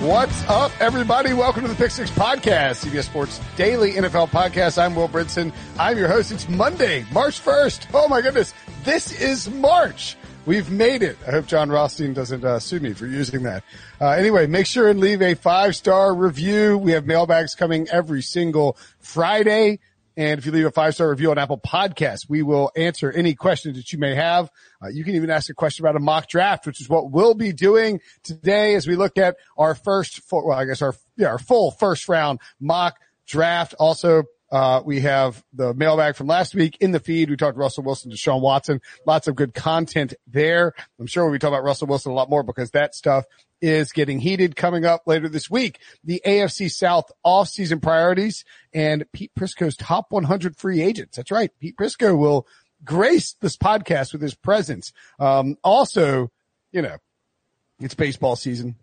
What's up, everybody? Welcome to the Pick Six Podcast, CBS Sports Daily NFL Podcast. I'm Will Brinson. I'm your host. It's Monday, March 1st. Oh my goodness. This is March. We've made it. I hope Jon Rothstein doesn't uh, sue me for using that. Uh, anyway, make sure and leave a five star review. We have mailbags coming every single Friday. And if you leave a five star review on Apple Podcasts, we will answer any questions that you may have. Uh, you can even ask a question about a mock draft, which is what we'll be doing today as we look at our first, full, well, I guess our, yeah, our full first round mock draft. Also, uh, we have the mailbag from last week in the feed. We talked Russell Wilson to Sean Watson. Lots of good content there. I'm sure we'll be talking about Russell Wilson a lot more because that stuff is getting heated coming up later this week. The AFC South off-season priorities and Pete Prisco's top 100 free agents. That's right. Pete Prisco will grace this podcast with his presence. Um, also, you know, it's baseball season.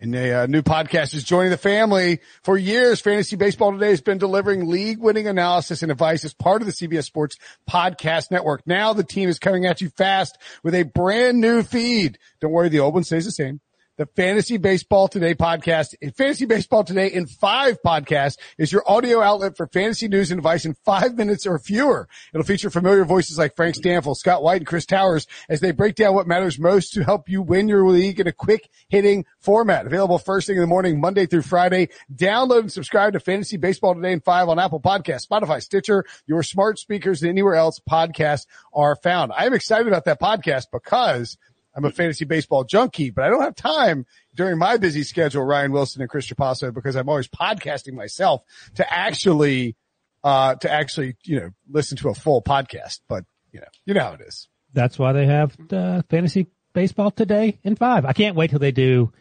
And a uh, new podcast is joining the family. For years, Fantasy Baseball Today has been delivering league-winning analysis and advice as part of the CBS Sports Podcast Network. Now the team is coming at you fast with a brand new feed. Don't worry, the old one stays the same. The Fantasy Baseball Today podcast, Fantasy Baseball Today in five podcast is your audio outlet for fantasy news and advice in five minutes or fewer. It'll feature familiar voices like Frank Stampfl, Scott White, and Chris Towers as they break down what matters most to help you win your league in a quick hitting format. Available first thing in the morning, Monday through Friday. Download and subscribe to Fantasy Baseball Today in five on Apple Podcasts, Spotify, Stitcher, your smart speakers, and anywhere else podcasts are found. I'm excited about that podcast because I'm a fantasy baseball junkie, but I don't have time during my busy schedule, Ryan Wilson and Chris Trapasso, because I'm always podcasting myself to actually, uh, to actually, you know, listen to a full podcast. But, you know, you know how it is. That's why they have uh, fantasy baseball today in five. I can't wait till they do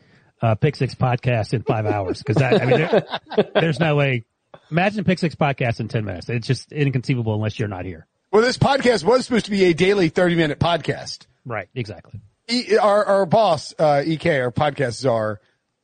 uh, Pick Six podcast in five hours because that, I mean, there, there's no way. Imagine Pick Six podcast in 10 minutes. It's just inconceivable unless you're not here. Well, this podcast was supposed to be a daily 30 minute podcast. Right. Exactly e, our our boss uh, Ek, our podcast czar,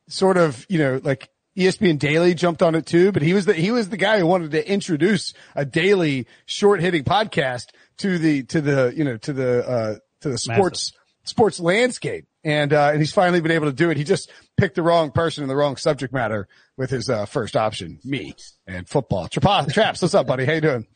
sort of you know like ESPN Daily jumped on it too, but he was the he was the guy who wanted to introduce a daily short hitting podcast to the to the you know to the uh, to the sports Massive. sports landscape, and uh, and he's finally been able to do it. He just picked the wrong person and the wrong subject matter with his uh, first option, me and football. Traps, Traps, what's up, buddy? How you doing?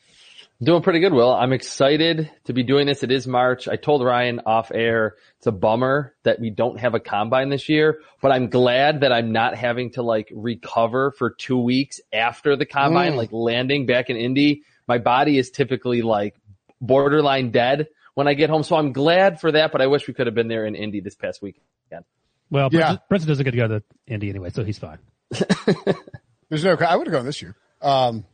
Doing pretty good, Will. I'm excited to be doing this. It is March. I told Ryan off air, it's a bummer that we don't have a combine this year, but I'm glad that I'm not having to like recover for two weeks after the combine, mm. like landing back in Indy. My body is typically like borderline dead when I get home. So I'm glad for that, but I wish we could have been there in Indy this past weekend. Well, yeah. Prince doesn't get to go to Indy anyway, so he's fine. There's no, I would have gone this year. Um,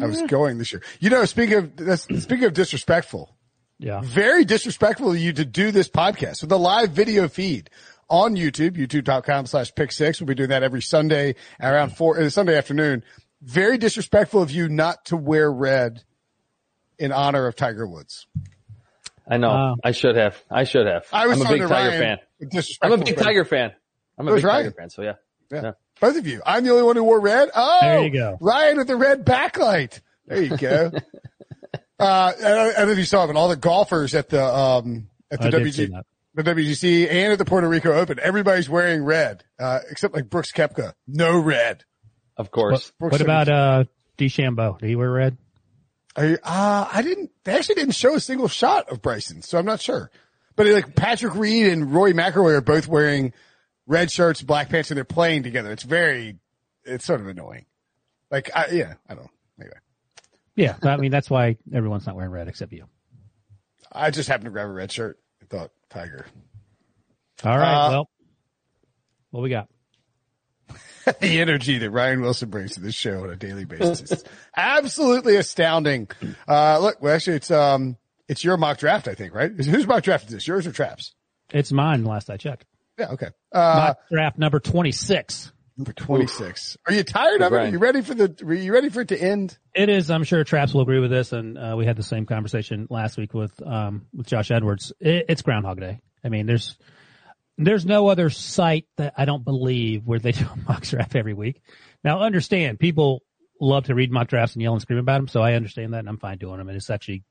I was going this year. You know, speaking of speaking of disrespectful, yeah, very disrespectful of you to do this podcast with a live video feed on YouTube, youtube.com slash pick six. We'll be doing that every Sunday around four, uh, Sunday afternoon. Very disrespectful of you not to wear red in honor of Tiger Woods. I know. Uh, I should have. I should have. I was I'm a big Tiger Ryan, fan. I'm a big Tiger fan. I'm a big Ryan. Tiger fan. So yeah. yeah. yeah. Both of you. I'm the only one who wore red. Oh, there you go. Ryan with the red backlight. There you go. uh, I don't know if you saw it, but all the golfers at the, um, at the WG, the WGC and at the Puerto Rico Open, everybody's wearing red, uh, except like Brooks Koepka. No red. Of course. What, what about, uh, DeChambeau? Did he wear red? I, uh, I didn't, they actually didn't show a single shot of Bryson, so I'm not sure. But like Patrick Reed and Rory McIlroy are both wearing red shirts, black pants, and they're playing together. It's very, it's sort of annoying. Like, I, yeah, I don't know. Anyway. Yeah, I mean that's why everyone's not wearing red except you. I just happened to grab a red shirt. I thought Tiger. All right. Uh, well, what we got? the energy that Ryan Wilson brings to this show on a daily basis. is absolutely astounding. Uh, look, well, actually, it's, um, it's your mock draft, I think, right? Is- Whose mock draft is this? Yours or Traps? It's mine last I checked. Yeah, okay. Uh, Mock draft number 26. number 26. Are you tired of it? Are you ready for the, are you ready for it to end? It is. I'm sure Traps will agree with this, and uh, we had the same conversation last week with um, with Josh Edwards. It, it's Groundhog Day. I mean, there's there's no other site that I don't believe where they do a mock draft every week. Now, understand people love to read mock drafts and yell and scream about them, so I understand that, and I'm fine doing them, and it's actually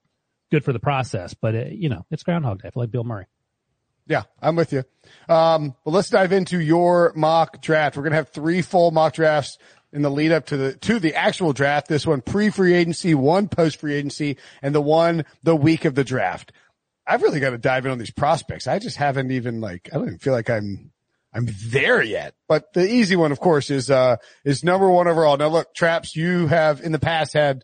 good for the process. But uh you know, it's Groundhog Day. I feel like Bill Murray. Yeah, I'm with you. Um, well, let's dive into your mock draft. We're going to have three full mock drafts in the lead up to the, to the actual draft. This one pre-free agency, one post-free agency, and the one the week of the draft. I've really got to dive in on these prospects. I just haven't even like, I don't even feel like I'm, I'm there yet. But the easy one, of course, is, uh, is number one overall. Now look, Traps, you have in the past had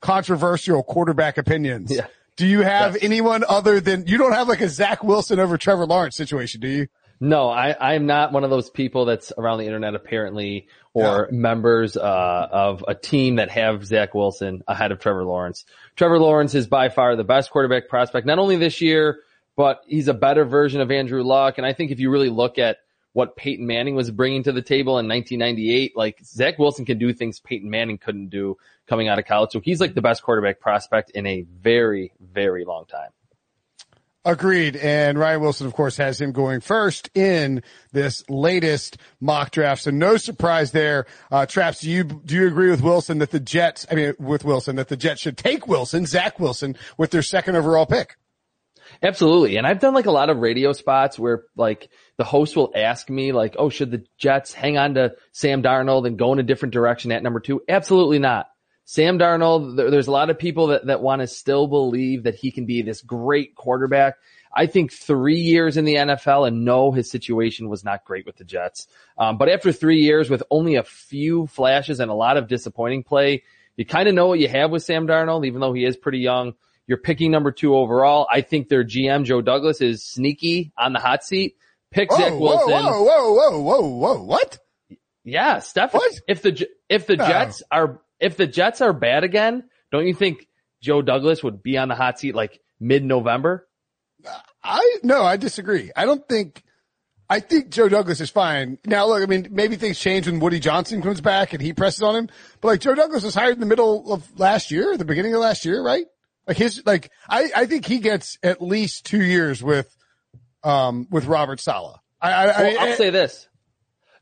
controversial quarterback opinions. Yeah. Do you have Yes. anyone other than, you don't have like a Zach Wilson over Trevor Lawrence situation, do you? No, I, I'm not one of those people that's around the internet apparently or members uh, of a team that have Zach Wilson ahead of Trevor Lawrence. Trevor Lawrence is by far the best quarterback prospect, not only this year, but he's a better version of Andrew Luck. And I think if you really look at what Peyton Manning was bringing to the table in 1998, like Zach Wilson can do things Peyton Manning couldn't do coming out of college. So he's like the best quarterback prospect in a very, very long time. Agreed. And Ryan Wilson, of course, has him going first in this latest mock draft. So no surprise there. Uh, Traps, do you, do you agree with Wilson that the Jets, I mean, with Wilson, that the Jets should take Wilson, Zach Wilson, with their second overall pick? Absolutely. And I've done like a lot of radio spots where like the host will ask me like, oh, should the Jets hang on to Sam Darnold and go in a different direction at number two? Absolutely not. Sam Darnold, there- there's a lot of people that, that want to still believe that he can be this great quarterback. I think three years in the NFL and no, his situation was not great with the Jets. Um, but after three years with only a few flashes and a lot of disappointing play, you kind of know what you have with Sam Darnold, even though he is pretty young. You're picking number two overall. I think their GM, Joe Douglas, is sneaky on the hot seat. Pick Whoa, Zach Wilson. whoa, whoa, whoa, whoa, whoa, what? Yeah, Steph. What? If the if the. Jets are if the Jets are bad again, don't you think Joe Douglas would be on the hot seat like mid November? I, no, I disagree. I don't think, I think Joe Douglas is fine. Now look, I mean, maybe things change when Woody Johnson comes back and he presses on him, but like Joe Douglas was hired in the middle of last year, the beginning of last year, right? Like his, like, I, I think he gets at least two years with, um, with Robert Saleh. I, I, I, Well, I'll say this.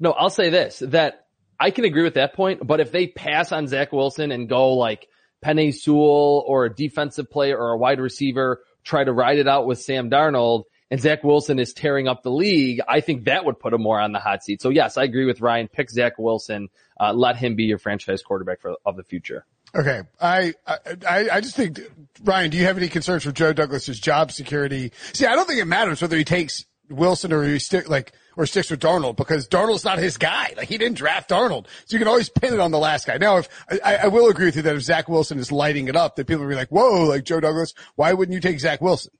No, I'll say this that I can agree with that point, but if they pass on Zach Wilson and go like Penei Sewell or a defensive player or a wide receiver, try to ride it out with Sam Darnold and Zach Wilson is tearing up the league, I think that would put him more on the hot seat. So yes, I agree with Ryan. Pick Zach Wilson. Uh, let him be your franchise quarterback for, of the future. Okay. I, I, I just think, Ryan, do you have any concerns for Joe Douglas's job security? See, I don't think it matters whether he takes Wilson or he stick, like, or sticks with Darnold because Darnold's not his guy. Like he didn't draft Darnold. So you can always pin it on the last guy. Now, if I, I will agree with you that if Zach Wilson is lighting it up, that people will be like, whoa, like Joe Douglas, why wouldn't you take Zach Wilson?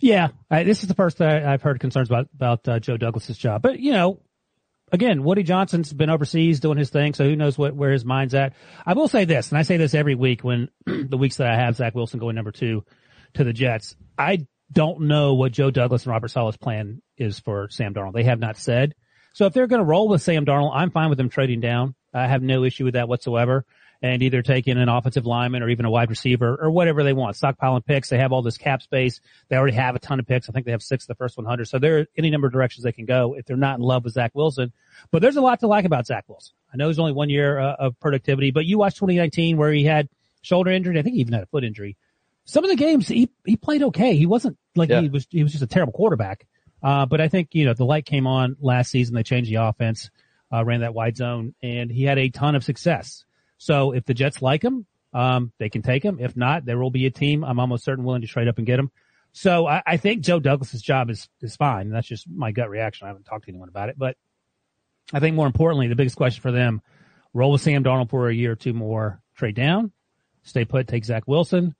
Yeah, I, this is the first I, I've heard concerns about about uh, Joe Douglas's job. But you know, again, Woody Johnson's been overseas doing his thing, so who knows what where his mind's at. I will say this, and I say this every week when the weeks that I have Zach Wilson going number two to the Jets. I don't know what Joe Douglas and Robert Saleh's plan is for Sam Darnold. They have not said. So if they're going to roll with Sam Darnold, I'm fine with them trading down. I have no issue with that whatsoever. And either taking an offensive lineman or even a wide receiver or whatever they want. Stockpiling picks. They have all this cap space. They already have a ton of picks. I think they have six of the first 100. So there are any number of directions they can go if they're not in love with Zach Wilson. But there's a lot to like about Zach Wilson. I know he's only one year uh, of productivity, but you watched 2019 where he had shoulder injury. I think he even had a foot injury. Some of the games he, he played okay. He wasn't like Yeah. he was, he was just a terrible quarterback. Uh, but I think, you know, the light came on last season. They changed the offense, uh, ran that wide zone and he had a ton of success. So if the Jets like him, um, they can take him. If not, there will be a team I'm almost certain willing to trade up and get him. So I, I think Joe Douglas's job is, is fine. That's just my gut reaction. I haven't talked to anyone about it, but I think more importantly, the biggest question for them, roll with Sam Darnold for a year or two more, trade down, stay put, take Zach Wilson,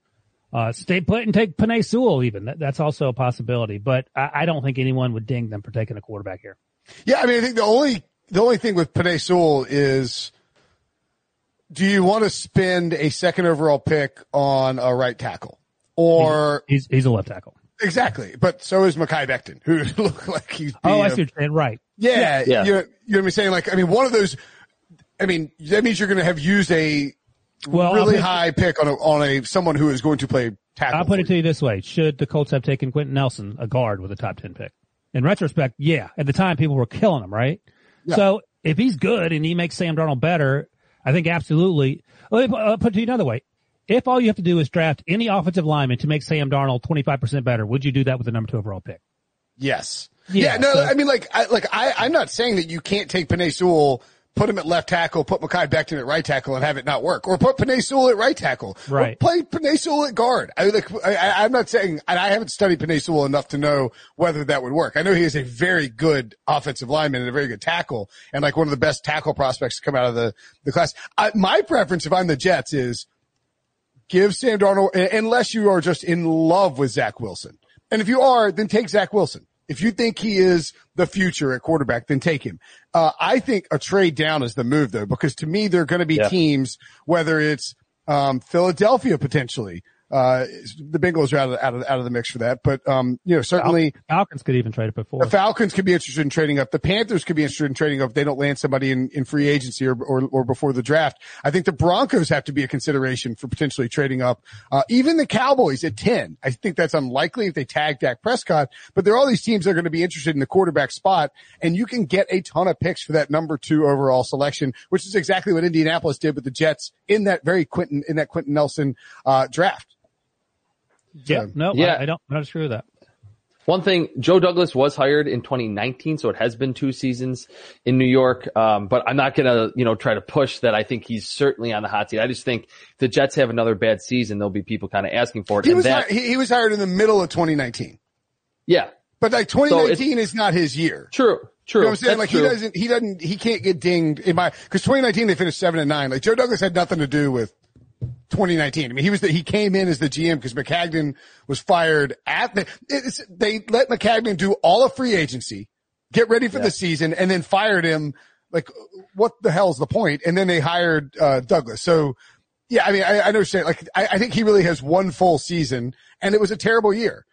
uh, stay put and take Penei Sewell even. That, that's also a possibility, but I, I don't think anyone would ding them for taking a quarterback here. Yeah. I mean, I think the only the only thing with Penei Sewell is, do you want to spend a second overall pick on a right tackle or He's he's a left tackle. exactly? But so is Mekhi Becton, who looked like he's Oh, being I a- see what you're saying. Right. yeah, Yeah. You, know, you know what I'm saying? Like, I mean, one of those. I mean, that means you're going to have used a Well, really put- high pick on a on a someone who is going to play tackle. I'll put it to you this way: Should the Colts have taken Quenton Nelson, a guard with a top ten pick? In retrospect, yeah. At the time, people were killing him, right? So if he's good and he makes Sam Darnold better, I think absolutely. Let me put, uh, it to you another way: If all you have to do is draft any offensive lineman to make Sam Darnold twenty five percent better, would you do that with the number two overall pick? Yes. Yeah, Yeah. no, so- I mean, like, I, like I, I'm not saying that you can't take Penei Sewell, put him at left tackle, put Mekhi Becton at right tackle, and have it not work, or put Penei Sewell at right tackle, Or Right. play Penei Sewell at guard. I like, I, I'm not saying, and I haven't studied Penei Sewell enough to know whether that would work. I know he is a very good offensive lineman and a very good tackle, and like one of the best tackle prospects to come out of the the class. I, my preference, if I'm the Jets, is give Sam Darnold, unless you are just in love with Zach Wilson. And if you are, then take Zach Wilson. If you think he is the future at quarterback, then take him. Uh, I think a trade down is the move though, because to me, there are going to be Yeah. teams, whether it's, um, Philadelphia potentially, uh, the Bengals are out of, out of, out of the mix for that, but, um, you know, certainly, Falcons could even trade it before. the Falcons could be interested in trading up. The Panthers could be interested in trading up if they don't land somebody in, in free agency or, or, or before the draft. I think the Broncos have to be a consideration for potentially trading up. Uh, even the Cowboys at 10. I think that's unlikely if they tag Dak Prescott, but there are all these teams that are going to be interested in the quarterback spot and you can get a ton of picks for that number two overall selection, which is exactly what Indianapolis did with the Jets in that very Quenton, in that Quenton Nelson, uh, draft. Yeah, no, Yeah. I, I don't. I don't disagree with that. One thing, Joe Douglas was hired in 2019, so it has been two seasons in New York. Um, but I'm not gonna, you know, try to push that. I think he's certainly on the hot seat. I just think if the Jets have another bad season, there'll be people kind of asking for it. He and was, that, hi- he, he was hired in the middle of 2019, yeah, but like it's- 2019 is not his year. true, true. You know what I'm saying? That's Like true. he doesn't, he doesn't, he can't get dinged in my, cause 2019 they finished seven and nine. Like Joe Douglas had nothing to do with 2019. I mean, he was the, he came in as the GM because Maccagnan was fired at the, it's, they let Maccagnan do all of free agency, get ready for Yeah. the season and then fired him. Like what the hell's the point? And then they hired, uh, Douglas. So yeah, I mean, I, I understand. Like I, I think he really has one full season and it was a terrible year.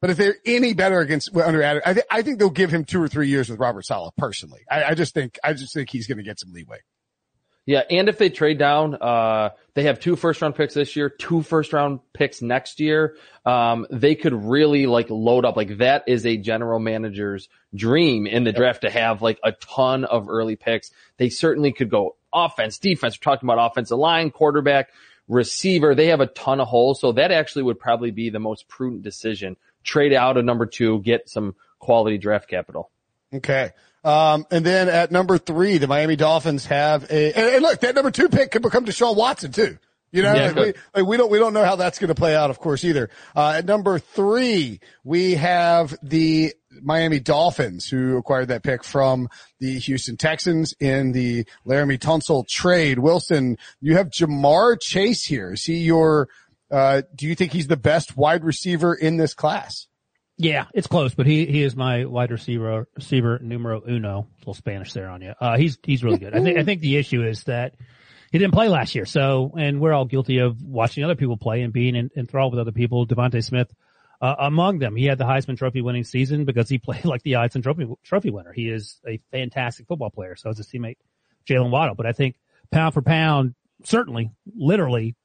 But if they're any better against under Adam, I, th- I think they'll give him two or three years with Robert Saleh personally. I, I just think I just think he's going to get some leeway. Yeah, and if they trade down, uh, they have two first round picks this year, two first round picks next year. Um, they could really like load up. Like that is a general manager's dream in the draft to have like a ton of early picks. They certainly could go offense, defense. We're talking about offensive line, quarterback, receiver. They have a ton of holes. So that actually would probably be the most prudent decision. Trade out a number two, get some quality draft capital. Okay. Um, and then at number three, the Miami Dolphins have a, and, and look, that number two pick could become Deshaun Watson too. You know, Yeah, like we, like we don't, we don't know how that's going to play out, of course, either. Uh, at number three, we have the Miami Dolphins who acquired that pick from the Houston Texans in the Laremy Tunsil trade. Wilson, you have Ja'Marr Chase here. Is he your, uh, do you think he's the best wide receiver in this class? Yeah, it's close, but he he is my wide receiver receiver numero uno. A little Spanish there on you. Uh, he's he's really good. I think I think the issue is that he didn't play last year. So, and we're all guilty of watching other people play and being in, enthralled with other people. DeVonta Smith, uh, among them, he had the Heisman Trophy winning season because he played like the Heisman Trophy Trophy winner. He is a fantastic football player. So is his teammate Jalen Waddle. But I think pound for pound, certainly, literally,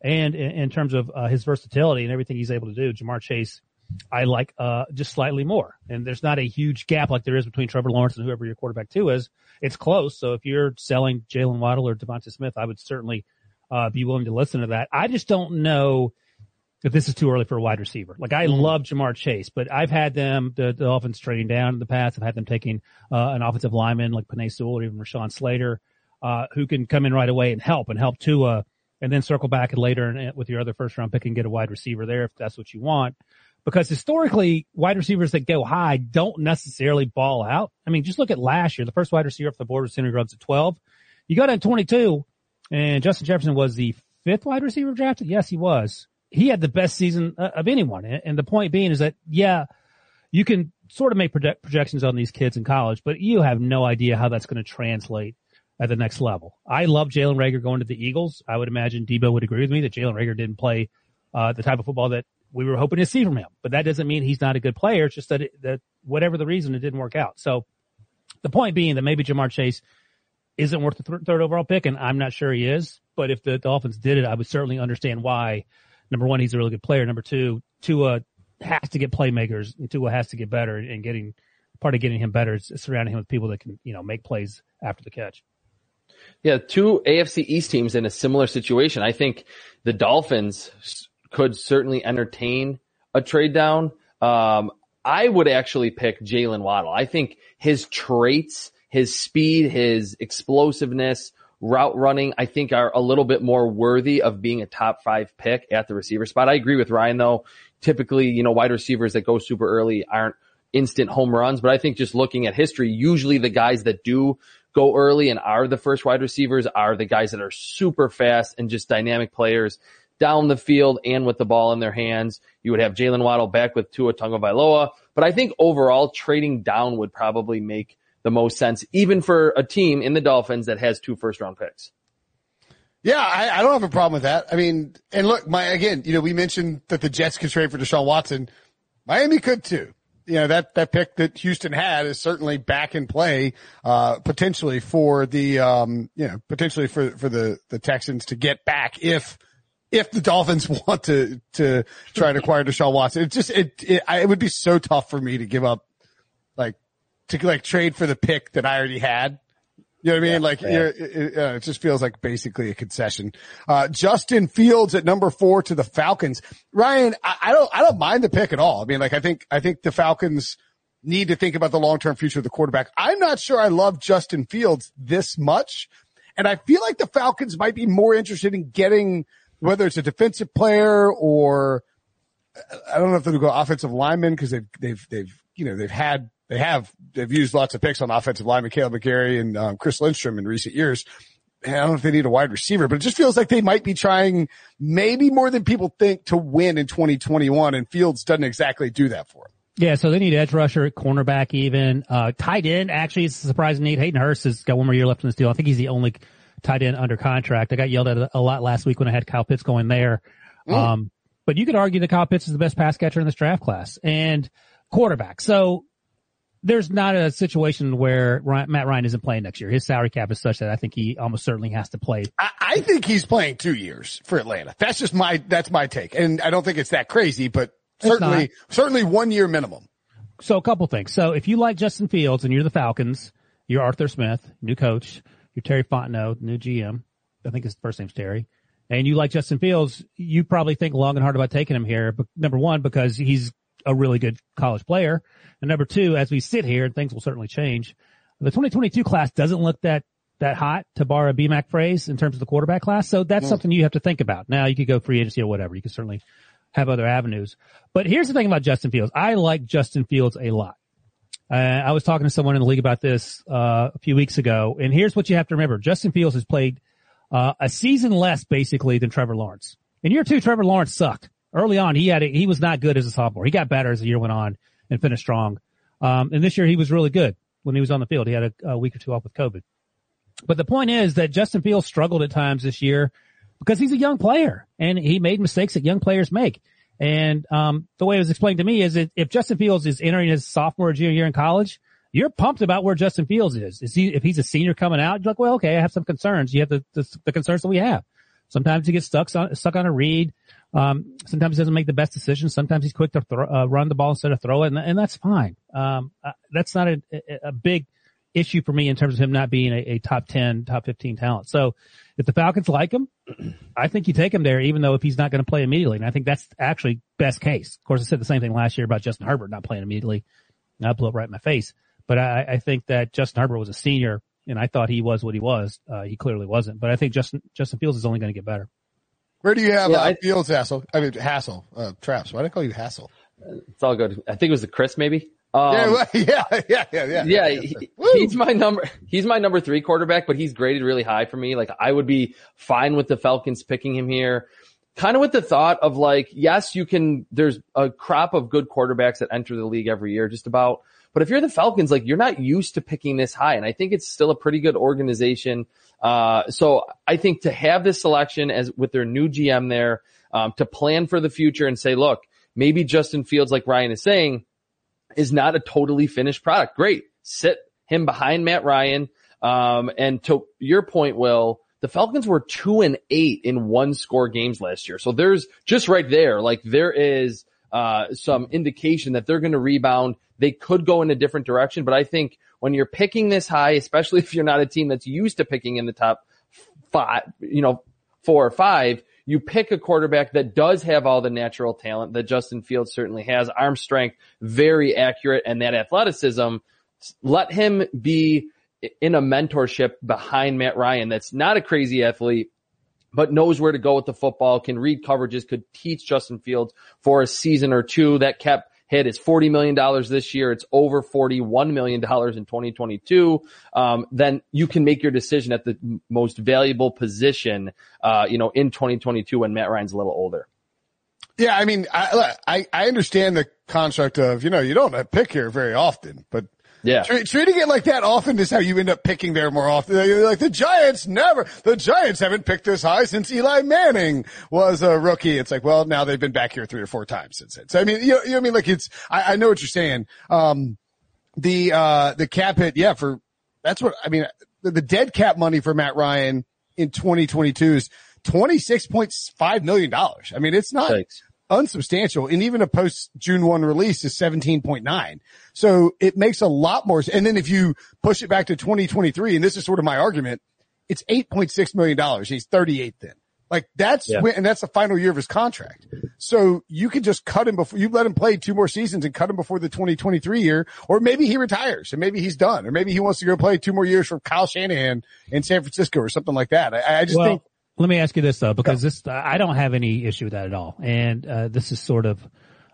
and in, in terms of uh, his versatility and everything he's able to do, Ja'Marr Chase. I like uh just slightly more. And there's not a huge gap like there is between Trevor Lawrence and whoever your quarterback two is. It's close. So if you're selling Jalen Waddle or Devonta Smith, I would certainly uh be willing to listen to that. I just don't know if this is too early for a wide receiver. Like I love Ja'Marr Chase, but I've had them the, the Dolphins trading down in the past. I've had them taking uh, an offensive lineman like Penei Sewell or even Rashawn Slater, uh, who can come in right away and help and help Tua and then circle back later and with your other first round pick and get a wide receiver there if that's what you want because historically wide receivers that go high don't necessarily ball out. I mean, just look at last year. The first wide receiver off the board was Henry Ruggs at 12. You go down to 22 and Justin Jefferson was the fifth wide receiver drafted. Yes, he was. He had the best season uh, of anyone. And and the point being is that, yeah, you can sort of make project- projections on these kids in college, but you have no idea how that's going to translate at the next level. I love Jalen Reagor going to the Eagles. I would imagine Debo would agree with me that Jalen Reagor didn't play uh, the type of football that we were hoping to see from him. But that doesn't mean he's not a good player. It's just that it, that whatever the reason, it didn't work out. So the point being that maybe Ja'Marr Chase isn't worth the th- third overall pick, and I'm not sure he is. But if the Dolphins did it, I would certainly understand why. Number one, he's a really good player. Number two, Tua has to get playmakers. Tua has to get better, and getting part of getting him better is surrounding him with people that can, you know, make plays after the catch. Yeah, two AFC East teams in a similar situation. I think the Dolphins could certainly entertain a trade down. Um, I would actually pick Jalen Waddle. I think his traits, his speed, his explosiveness, route running, I think are a little bit more worthy of being a top five pick at the receiver spot. I agree with Ryan though. Typically, you know, wide receivers that go super early aren't instant home runs, but I think just looking at history, usually the guys that do go early and are the first wide receivers are the guys that are super fast and just dynamic players down the field and with the ball in their hands. You would have Jalen Waddle back with Tua Tagovailoa, but I think overall trading down would probably make the most sense, even for a team in the Dolphins that has two first round picks. Yeah, I, I don't have a problem with that. I mean, and look, my again, you know, we mentioned that the Jets could trade for Deshaun Watson. Miami could too. You know, that, that pick that Houston had is certainly back in play, uh, potentially for the, um, you know, potentially for, for the, the Texans to get back if, if the Dolphins want to, to try and acquire Deshaun Watson. It just, it, it, I, it would be so tough for me to give up, like, to like trade for the pick that I already had. You know what I mean? Yeah, like, it, it, uh, it, just feels like basically a concession. Uh, Justin Fields at number four to the Falcons. Ryan, I, I, don't, I don't mind the pick at all. I mean, like, I think, I think the Falcons need to think about the long-term future of the quarterback. I'm not sure I love Justin Fields this much. And I feel like the Falcons might be more interested in getting, whether it's a defensive player or I don't know if they'll go offensive lineman because they've, they've, they've, you know, they've had they have they've used lots of picks on offensive lineman, Kaleb McGary and um, Chris Lindstrom in recent years. And I don't know if they need a wide receiver, but it just feels like they might be trying maybe more than people think to win in 2021. And Fields doesn't exactly do that for them. Yeah, so they need edge rusher, cornerback, even uh, tight end. Actually, it's a surprising need. Hayden Hurst has got one more year left in this deal. I think he's the only tight end under contract. I got yelled at a lot last week when I had Kyle Pitts going there. Mm. Um, but you could argue that Kyle Pitts is the best pass catcher in this draft class and quarterback. So there's not a situation where Ryan, Matt Ryan isn't playing next year. His salary cap is such that I think he almost certainly has to play. I, I, think he's playing two years for Atlanta. That's just my, that's my take. And I don't think it's that crazy, but certainly, certainly one year minimum. So a couple things. So if you like Justin Fields and you're the Falcons, you're Arthur Smith, new coach, you're Terry Fontenot, new GM. I think his first name's Terry. And you like Justin Fields, you probably think long and hard about taking him here. But number one, because he's a really good college player. And number two, as we sit here, and things will certainly change, the 2022 class doesn't look that that hot to borrow a BMAC phrase in terms of the quarterback class. So that's mm. something you have to think about. Now you could go free agency or whatever. You can certainly have other avenues. But here's the thing about Justin Fields. I like Justin Fields a lot. Uh, I was talking to someone in the league about this uh, a few weeks ago, and here's what you have to remember: Justin Fields has played uh, a season less basically than Trevor Lawrence. In year two, Trevor Lawrence sucked early on, he had a, he was not good as a sophomore. He got better as the year went on and finished strong. Um, and this year he was really good when he was on the field. He had a, a week or two off with COVID. But the point is that Justin Fields struggled at times this year because he's a young player and he made mistakes that young players make. And um, the way it was explained to me is that if Justin Fields is entering his sophomore or junior year in college, you're pumped about where Justin Fields is. Is he if he's a senior coming out? You're like, well, okay, I have some concerns. You have the the, the concerns that we have. Sometimes he gets stuck on stuck on a read. Um, sometimes he doesn't make the best decision. Sometimes he's quick to throw, uh, run the ball instead of throw it, and, and that's fine. Um, uh, that's not a, a, big issue for me in terms of him not being a, a, top 10, top 15 talent. So if the Falcons like him, I think you take him there, even though if he's not going to play immediately. And I think that's actually best case. Of course, I said the same thing last year about Justin Herbert not playing immediately. And I blew up right in my face. But I, I think that Justin Herbert was a senior and I thought he was what he was. Uh, he clearly wasn't, but I think Justin, Justin Fields is only going to get better. Where do you have yeah, uh, I, Fields Hassel? I mean Hassel, uh, Traps. Why did I call you Hassel? It's all good. I think it was the Chris maybe. Um, yeah, yeah, yeah, yeah, yeah. Yeah, he, he's my number. He's my number three quarterback, but he's graded really high for me. Like I would be fine with the Falcons picking him here. kind of with the thought of like, yes, you can, there's a crop of good quarterbacks that enter the league every year, just about. But if you're the Falcons, like you're not used to picking this high. And I think it's still a pretty good organization. Uh, so I think to have this selection as with their new GM there, um, to plan for the future and say, look, maybe Justin Fields, like Ryan is saying, is not a totally finished product. Great. Sit him behind Matt Ryan. Um, and to your point, Will, the Falcons were two and eight in one score games last year. So there's just right there, like there is, uh, some indication that they're going to rebound. They could go in a different direction, but I think when you're picking this high, especially if you're not a team that's used to picking in the top five, you know, four or five, you pick a quarterback that does have all the natural talent that Justin Fields certainly has, arm strength, very accurate, and that athleticism. Let him be in a mentorship behind Matt Ryan that's not a crazy athlete, but knows where to go with the football, can read coverages, could teach Justin Fields for a season or two. That kept hit is $40 million this year. It's over $41 million in 2022. Um, then you can make your decision at the most valuable position, uh, you know, in 2022 when Matt Ryan's a little older. Yeah, I mean, I, I, I understand the construct of, you know, you don't pick here very often, but yeah. Treating it like that often is how you end up picking there more often. Like the Giants never, the Giants haven't picked this high since Eli Manning was a rookie. It's like, well, now they've been back here three or four times since then. So I mean, you know, you know I mean? Like it's, I, I know what you're saying. Um, the, uh, the cap hit, yeah, for, that's what, I mean, the, the dead cap money for Matt Ryan in 2022 is $26.5 million. I mean, it's not, Thanks unsubstantial and even a post June 1 release is 17.9. So it makes a lot more. And then if you push it back to 2023, and this is sort of my argument, it's $8.6 million. He's 38 then. Like that's yeah. when, and that's the final year of his contract. So you can just cut him before you let him play two more seasons and cut him before the 2023 year, or maybe he retires and maybe he's done, or maybe he wants to go play two more years for Kyle Shanahan in San Francisco or something like that. I, I just well, think let me ask you this though, because yeah. this, I don't have any issue with that at all. And, uh, this is sort of,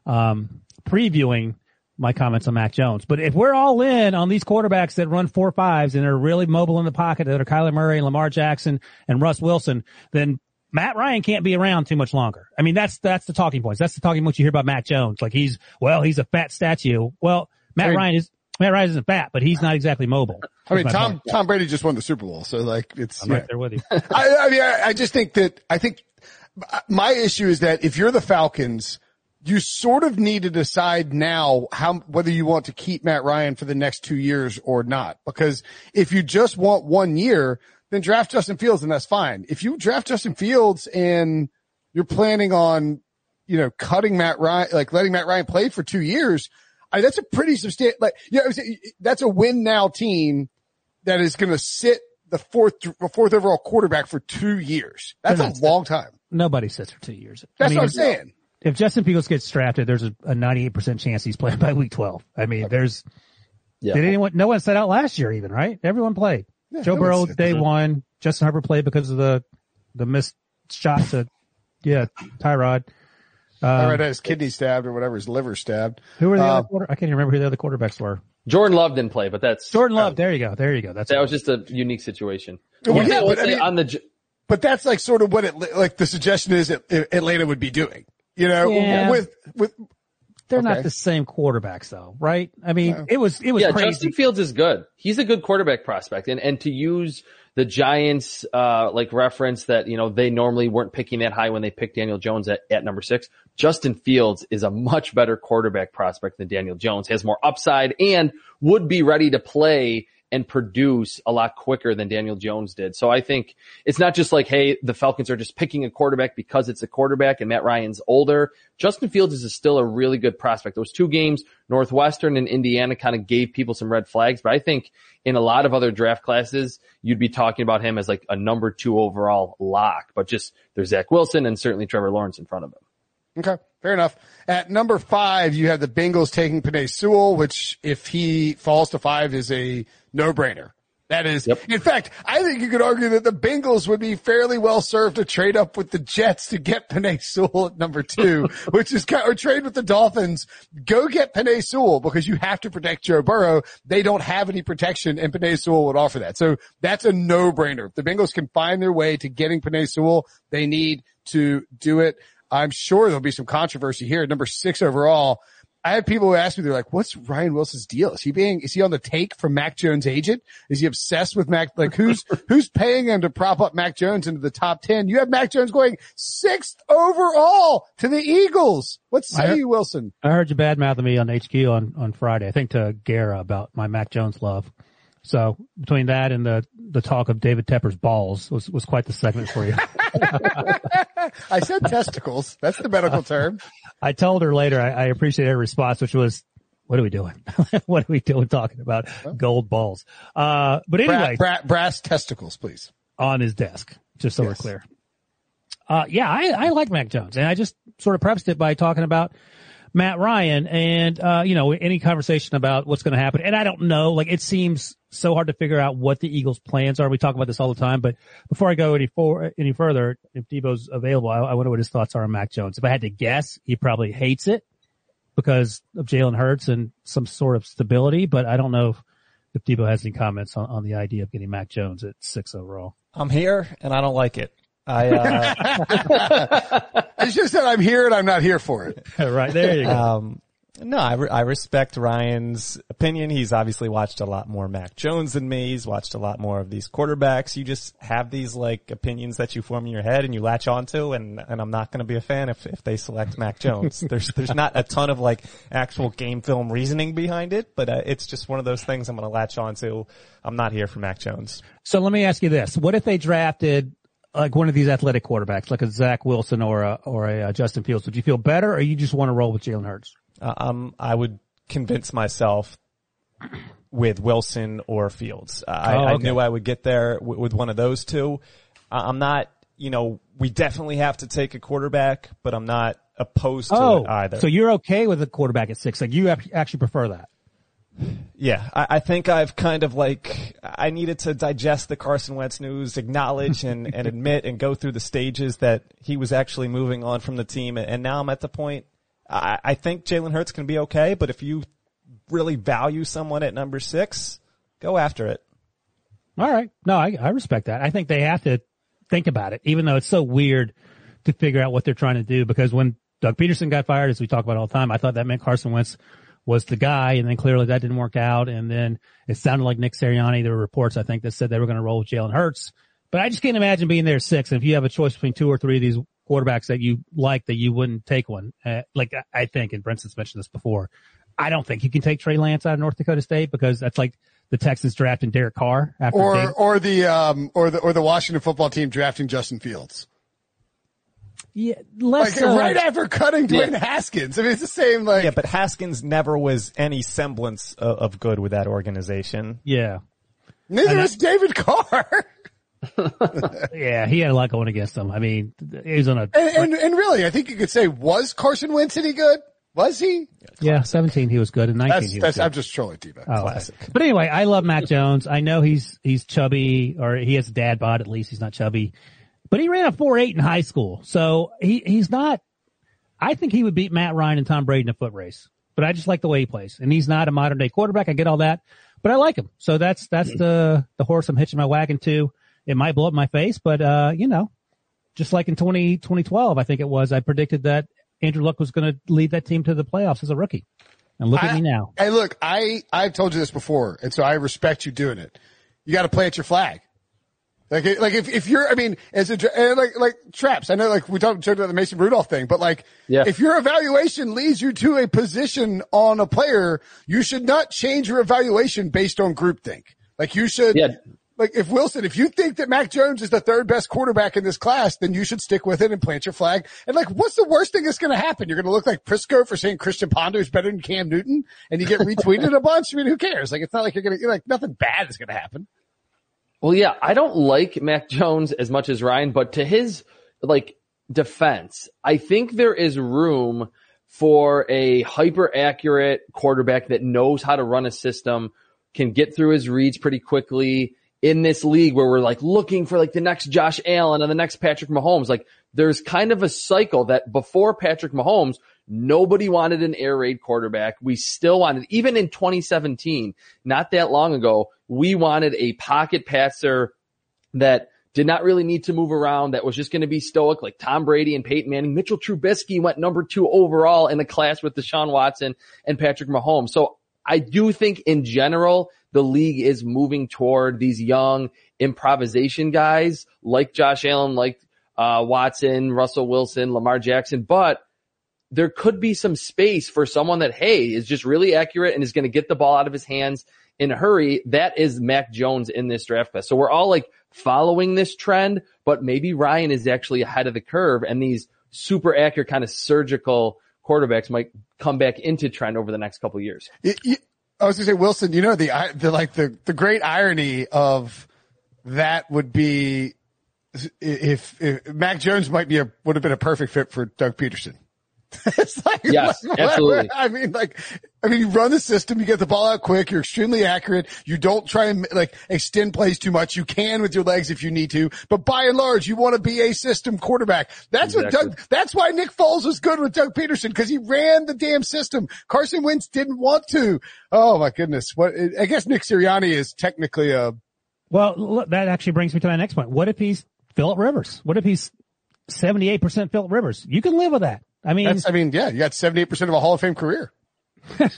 um, previewing my comments on Mac Jones. But if we're all in on these quarterbacks that run four fives and are really mobile in the pocket that are Kyler Murray and Lamar Jackson and Russ Wilson, then Matt Ryan can't be around too much longer. I mean, that's, that's the talking points. That's the talking points you hear about Mac Jones. Like he's, well, he's a fat statue. Well, Matt Ryan is, Matt Ryan isn't fat, but he's not exactly mobile. I mean, Tom Tom Brady just won the Super Bowl, so like it's. I'm yeah. right there with you. I, I mean, I, I just think that I think my issue is that if you're the Falcons, you sort of need to decide now how whether you want to keep Matt Ryan for the next two years or not. Because if you just want one year, then draft Justin Fields and that's fine. If you draft Justin Fields and you're planning on, you know, cutting Matt Ryan, like letting Matt Ryan play for two years, I, that's a pretty substantial, like, yeah, that's a win now team that is going to sit the fourth, fourth overall quarterback for two years. That's a long time. Nobody sits for two years. That's I mean, what I'm saying. If Justin Fields gets drafted, there's a, a 98% chance he's playing by week 12. I mean, okay. there's, yeah. did anyone, no one set out last year even, right? Everyone played. Yeah, Joe no Burrow day one. Justin Herbert played because of the, the missed shot to, yeah, Tyrod. Um, right, his kidney stabbed or whatever, his liver stabbed. Who were the uh, other quarter? I can't even remember who the other quarterbacks were. Jordan Love didn't play, but that's Jordan Love. Uh, there you go. There you go. That's that was just a unique situation. Well, yeah, but, I mean, on the, but that's like sort of what it like. The suggestion is that Atlanta would be doing. You know, yeah. with with they're okay. not the same quarterbacks though, right? I mean, no. it was it was yeah. crazy. Justin Fields is good. He's a good quarterback prospect, and and to use the Giants, uh, like reference that, you know, they normally weren't picking that high when they picked Daniel Jones at, at number six. Justin Fields is a much better quarterback prospect than Daniel Jones, has more upside and would be ready to play and produce a lot quicker than Daniel Jones did. So I think it's not just like, hey, the Falcons are just picking a quarterback because it's a quarterback and Matt Ryan's older. Justin Fields is still a really good prospect. Those two games, Northwestern and Indiana kind of gave people some red flags, but I think in a lot of other draft classes, you'd be talking about him as like a number two overall lock, but just there's Zach Wilson and certainly Trevor Lawrence in front of him. Okay. Fair enough. At number five, you have the Bengals taking Penei Sewell, which if he falls to five is a no brainer. That is, Yep. in fact, I think you could argue that the Bengals would be fairly well served to trade up with the Jets to get Penei Sewell at number two, which is kind or trade with the Dolphins. Go get Penei Sewell because you have to protect Joe Burrow. They don't have any protection and Penei Sewell would offer that. So that's a no-brainer. If the Bengals can find their way to getting Penei Sewell, they need to do it. I'm sure there'll be some controversy here. At number six overall. I have people who ask me, they're like, what's Ryan Wilson's deal? Is he being, is he on the take from Mac Jones agent? Is he obsessed with Mac? Like who's, who's paying him to prop up Mac Jones into the top 10? You have Mac Jones going sixth overall to the Eagles. What say heard- you, Wilson? I heard you bad mouthing me on HQ on, on Friday. I think to Gara about my Mac Jones love. So between that and the, the talk of David Tepper's balls was, was quite the segment for you. I said testicles. That's the medical term. I told her later, I, I appreciate her response, which was, what are we doing? what are we doing talking about gold balls? Uh, but anyway, bra- brass testicles, please. on his desk, just so we're clear. Uh, yeah, I, I like Mac Jones and I just sort of prefaced it by talking about Matt Ryan and, uh, you know, any conversation about what's going to happen. And I don't know, like it seems so hard to figure out what the Eagles plans are. We talk about this all the time, but before I go any for, any further, if Debo's available, I, I wonder what his thoughts are on Mac Jones. If I had to guess, he probably hates it because of Jalen Hurts and some sort of stability, but I don't know if, if Debo has any comments on, on the idea of getting Mac Jones at six overall. I'm here and I don't like it. I, uh, I should have said I'm here and I'm not here for it. right there you go. um, no, I, re- I respect Ryan's opinion. He's obviously watched a lot more Mac Jones than me. He's watched a lot more of these quarterbacks. You just have these like opinions that you form in your head and you latch onto and, and I'm not going to be a fan if, if they select Mac Jones. there's, there's not a ton of like actual game film reasoning behind it, but uh, it's just one of those things I'm going to latch onto. I'm not here for Mac Jones. So let me ask you this: What if they drafted like one of these athletic quarterbacks, like a Zach Wilson or a or a uh, Justin Fields? Would you feel better, or you just want to roll with Jalen Hurts? Uh, um, I would convince myself with Wilson or Fields. Uh, I, Oh, I okay. knew I would get there w- with one of those two. Uh, I'm not, you know, we definitely have to take a quarterback, but I'm not opposed to Oh, it either. so you're okay with a quarterback at six? Like you actually prefer that? Yeah, I, I think I've kind of like, I needed to digest the Carson Wentz news, acknowledge and, and admit and go through the stages that he was actually moving on from the team. And now I'm at the point, I, I think Jalen Hurts can be okay, but if you really value someone at number six, go after it. All right, no, I, I respect that. I think they have to think about it, even though it's so weird to figure out what they're trying to do. Because when Doug Pederson got fired, as we talk about all the time, I thought that meant Carson Wentz was the guy, and then clearly that didn't work out. And then it sounded like Nick Sirianni. There were reports, I think, that said they were going to roll with Jalen Hurts. But I just can't imagine being there six. And if you have a choice between two or three of these quarterbacks that you like, that you wouldn't take one. Uh, like I- think, and Brinson's mentioned this before. I don't think you can take Trey Lance out of North Dakota State because that's like the Texans drafting Derek Carr after Or, or the, um, or the, or the Washington football team drafting Justin Fields. Yeah, Like so. right after cutting Dwayne Yeah. Haskins. I mean, it's the same, like, Yeah, but Haskins never was any semblance of, of good with that organization. yeah, neither is David Carr. yeah, he had a lot going against him. I mean, he was on a And, and, and really, I think you could say, was Carson Wentz any good? Was he? yeah, seventeen he was good, and nineteen That's, he was that's, good. I'm just trolling T-Bag. Oh, okay. classic. But anyway, I love Mac Jones. I know he's he's chubby, or he has a dad bod. At least he's not chubby, but he ran a four eight in high school, so he he's not. I think he would beat Matt Ryan and Tom Brady in a foot race. But I just like the way he plays, and he's not a modern day quarterback. I get all that, but I like him. So that's that's the the horse I'm hitching my wagon to. It might blow up my face, but uh, you know, just like in 20, 2012, I think it was, I predicted that Andrew Luck was going to lead that team to the playoffs as a rookie. And look at me now. Hey, look, I, I've told you this before, and so I respect you doing it. You got to play at your flag. Like, like if, if you're, I mean, as a, like, like traps, I know like we talked talked about the Mason Rudolph thing, but like, Yeah. if your evaluation leads you to a position on a player, you should not change your evaluation based on groupthink. Like you should, Yeah. like if Wilson, if you think that Mac Jones is the third best quarterback in this class, then you should stick with it and plant your flag. And like, what's the worst thing that's going to happen? You're going to look like Prisco for saying Christian Ponder is better than Cam Newton and you get retweeted a bunch. I mean, who cares? Like, it's not like you're going to, like, nothing bad is going to happen. Well, yeah, I don't like Mac Jones as much as Ryan, but to his like defense, I think there is room for a hyper accurate quarterback that knows how to run a system, can get through his reads pretty quickly, in this league where we're like looking for like the next Josh Allen and the next Patrick Mahomes. Like there's kind of a cycle that before Patrick Mahomes, nobody wanted an air raid quarterback. We still wanted, even in 2017, not that long ago, we wanted a pocket passer that did not really need to move around, that was just going to be stoic like Tom Brady and Peyton Manning. Mitchell Trubisky went number two overall in the class with Deshaun Watson and Patrick Mahomes. So I do think in general, the league is moving toward these young improvisation guys like Josh Allen, like uh, Watson, Russell Wilson, Lamar Jackson, but there could be some space for someone that, hey, is just really accurate and is going to get the ball out of his hands in a hurry. That is Mac Jones in this draft class. So we're all like following this trend, but maybe Ryan is actually ahead of the curve and these super accurate kind of surgical quarterbacks might come back into trend over the next couple years. I was gonna say, Wilson, you know, the, the, like the, the great irony of that would be if, if Mac Jones might be a, would have been a perfect fit for Doug Pederson. it's like, yes, what, absolutely. I mean, like, I mean, you run the system, you get the ball out quick, you're extremely accurate, you don't try and like extend plays too much. You can with your legs if you need to, but by and large, you want to be a system quarterback. That's exactly. what Doug, that's why Nick Foles was good with Doug Pederson because he ran the damn system. Carson Wentz didn't want to. Oh my goodness. What, I guess Nick Sirianni is technically a. Well, look, that actually brings me to my next point. What if he's Philip Rivers? What if he's 78% Philip Rivers? You can live with that. I mean, That's, I mean, yeah, you got 78% of a Hall of Fame career. but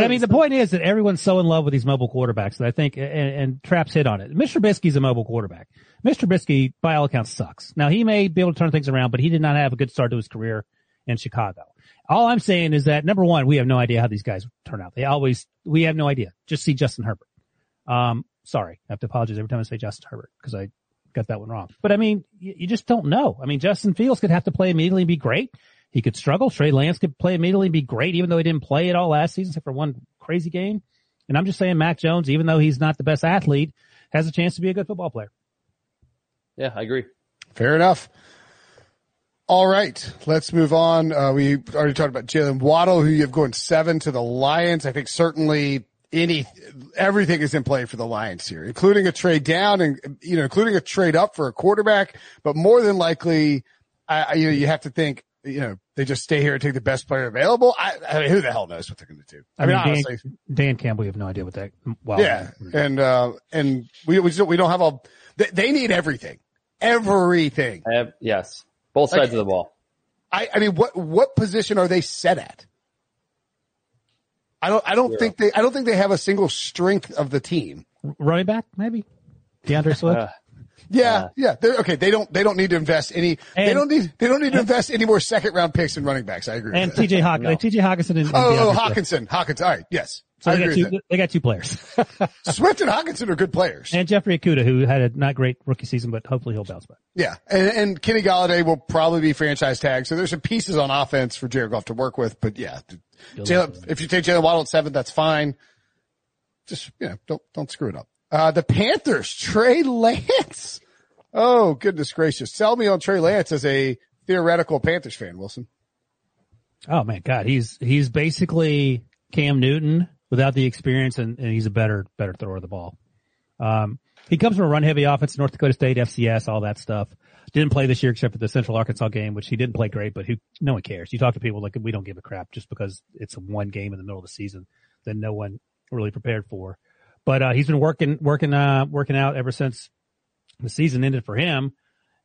I mean, the point is that everyone's so in love with these mobile quarterbacks that I think, and, and Traps hit on it. Mr. Trubisky's a mobile quarterback. Mr. Trubisky, by all accounts, sucks. Now he may be able to turn things around, but he did not have a good start to his career in Chicago. All I'm saying is that number one, we have no idea how these guys turn out. They always, we have no idea. Just see Justin Herbert. Um, sorry, I have to apologize every time I say Justin Herbert because I got that one wrong. But I mean, you, you, just don't know. I mean, Justin Fields could have to play immediately and be great. He could struggle. Trey Lance could play immediately and be great, even though he didn't play at all last season except for one crazy game. And I'm just saying Mac Jones, even though he's not the best athlete, has a chance to be a good football player. Yeah, I agree. Fair enough. All right, let's move on. Uh, we already talked about Jaylen Waddle, who you have going seven to the Lions. I think certainly any everything is in play for the Lions here, including a trade down and you know, including a trade up for a quarterback. But more than likely, I, you know, you have to think, you know, they just stay here and take the best player available. I, I mean, who the hell knows what they're going to do? I, I mean, mean, honestly, Dan, Dan, Campbell, we have no idea what that. Well, yeah, and uh, and we we don't, we don't have a. They, they need everything, everything. Have, yes, both sides like, of the ball. I, I mean, what what position are they set at? I don't. I don't Zero. think they. I don't think they have a single strength of the team. Running back, maybe D'Andre Swift. Uh, yeah, yeah. They're okay. They don't. They don't need to invest any. And, they don't need. They don't need to invest any more second round picks in running backs. I agree. And T.J. Hawk, no. T.J. Hockenson. And, and oh, oh Hockenson. Hockenson. All right. Yes. So they got, two, they got two players. Swift and Hockenson are good players. And Jeffrey Okudah, who had a not great rookie season, but hopefully he'll bounce back. Yeah. And, and Kenny Golladay will probably be franchise tagged. So there's some pieces on offense for Jared Goff to work with. But yeah, Jaylen, if you take Jaylen Waddle at seven, that's fine. Just, you know, don't, don't screw it up. Uh, the Panthers, Trey Lance. Oh, goodness gracious. Sell me on Trey Lance as a theoretical Panthers fan, Wilson. Oh man, God, he's, he's basically Cam Newton without the experience and, and he's a better, better thrower of the ball. Um, he comes from a run heavy offense, North Dakota State, FCS, all that stuff. Didn't play this year except for the Central Arkansas game, which he didn't play great, but who, no one cares. You talk to people like, we don't give a crap just because it's a one game in the middle of the season that no one really prepared for. But, uh, he's been working, working, uh, working out ever since the season ended for him.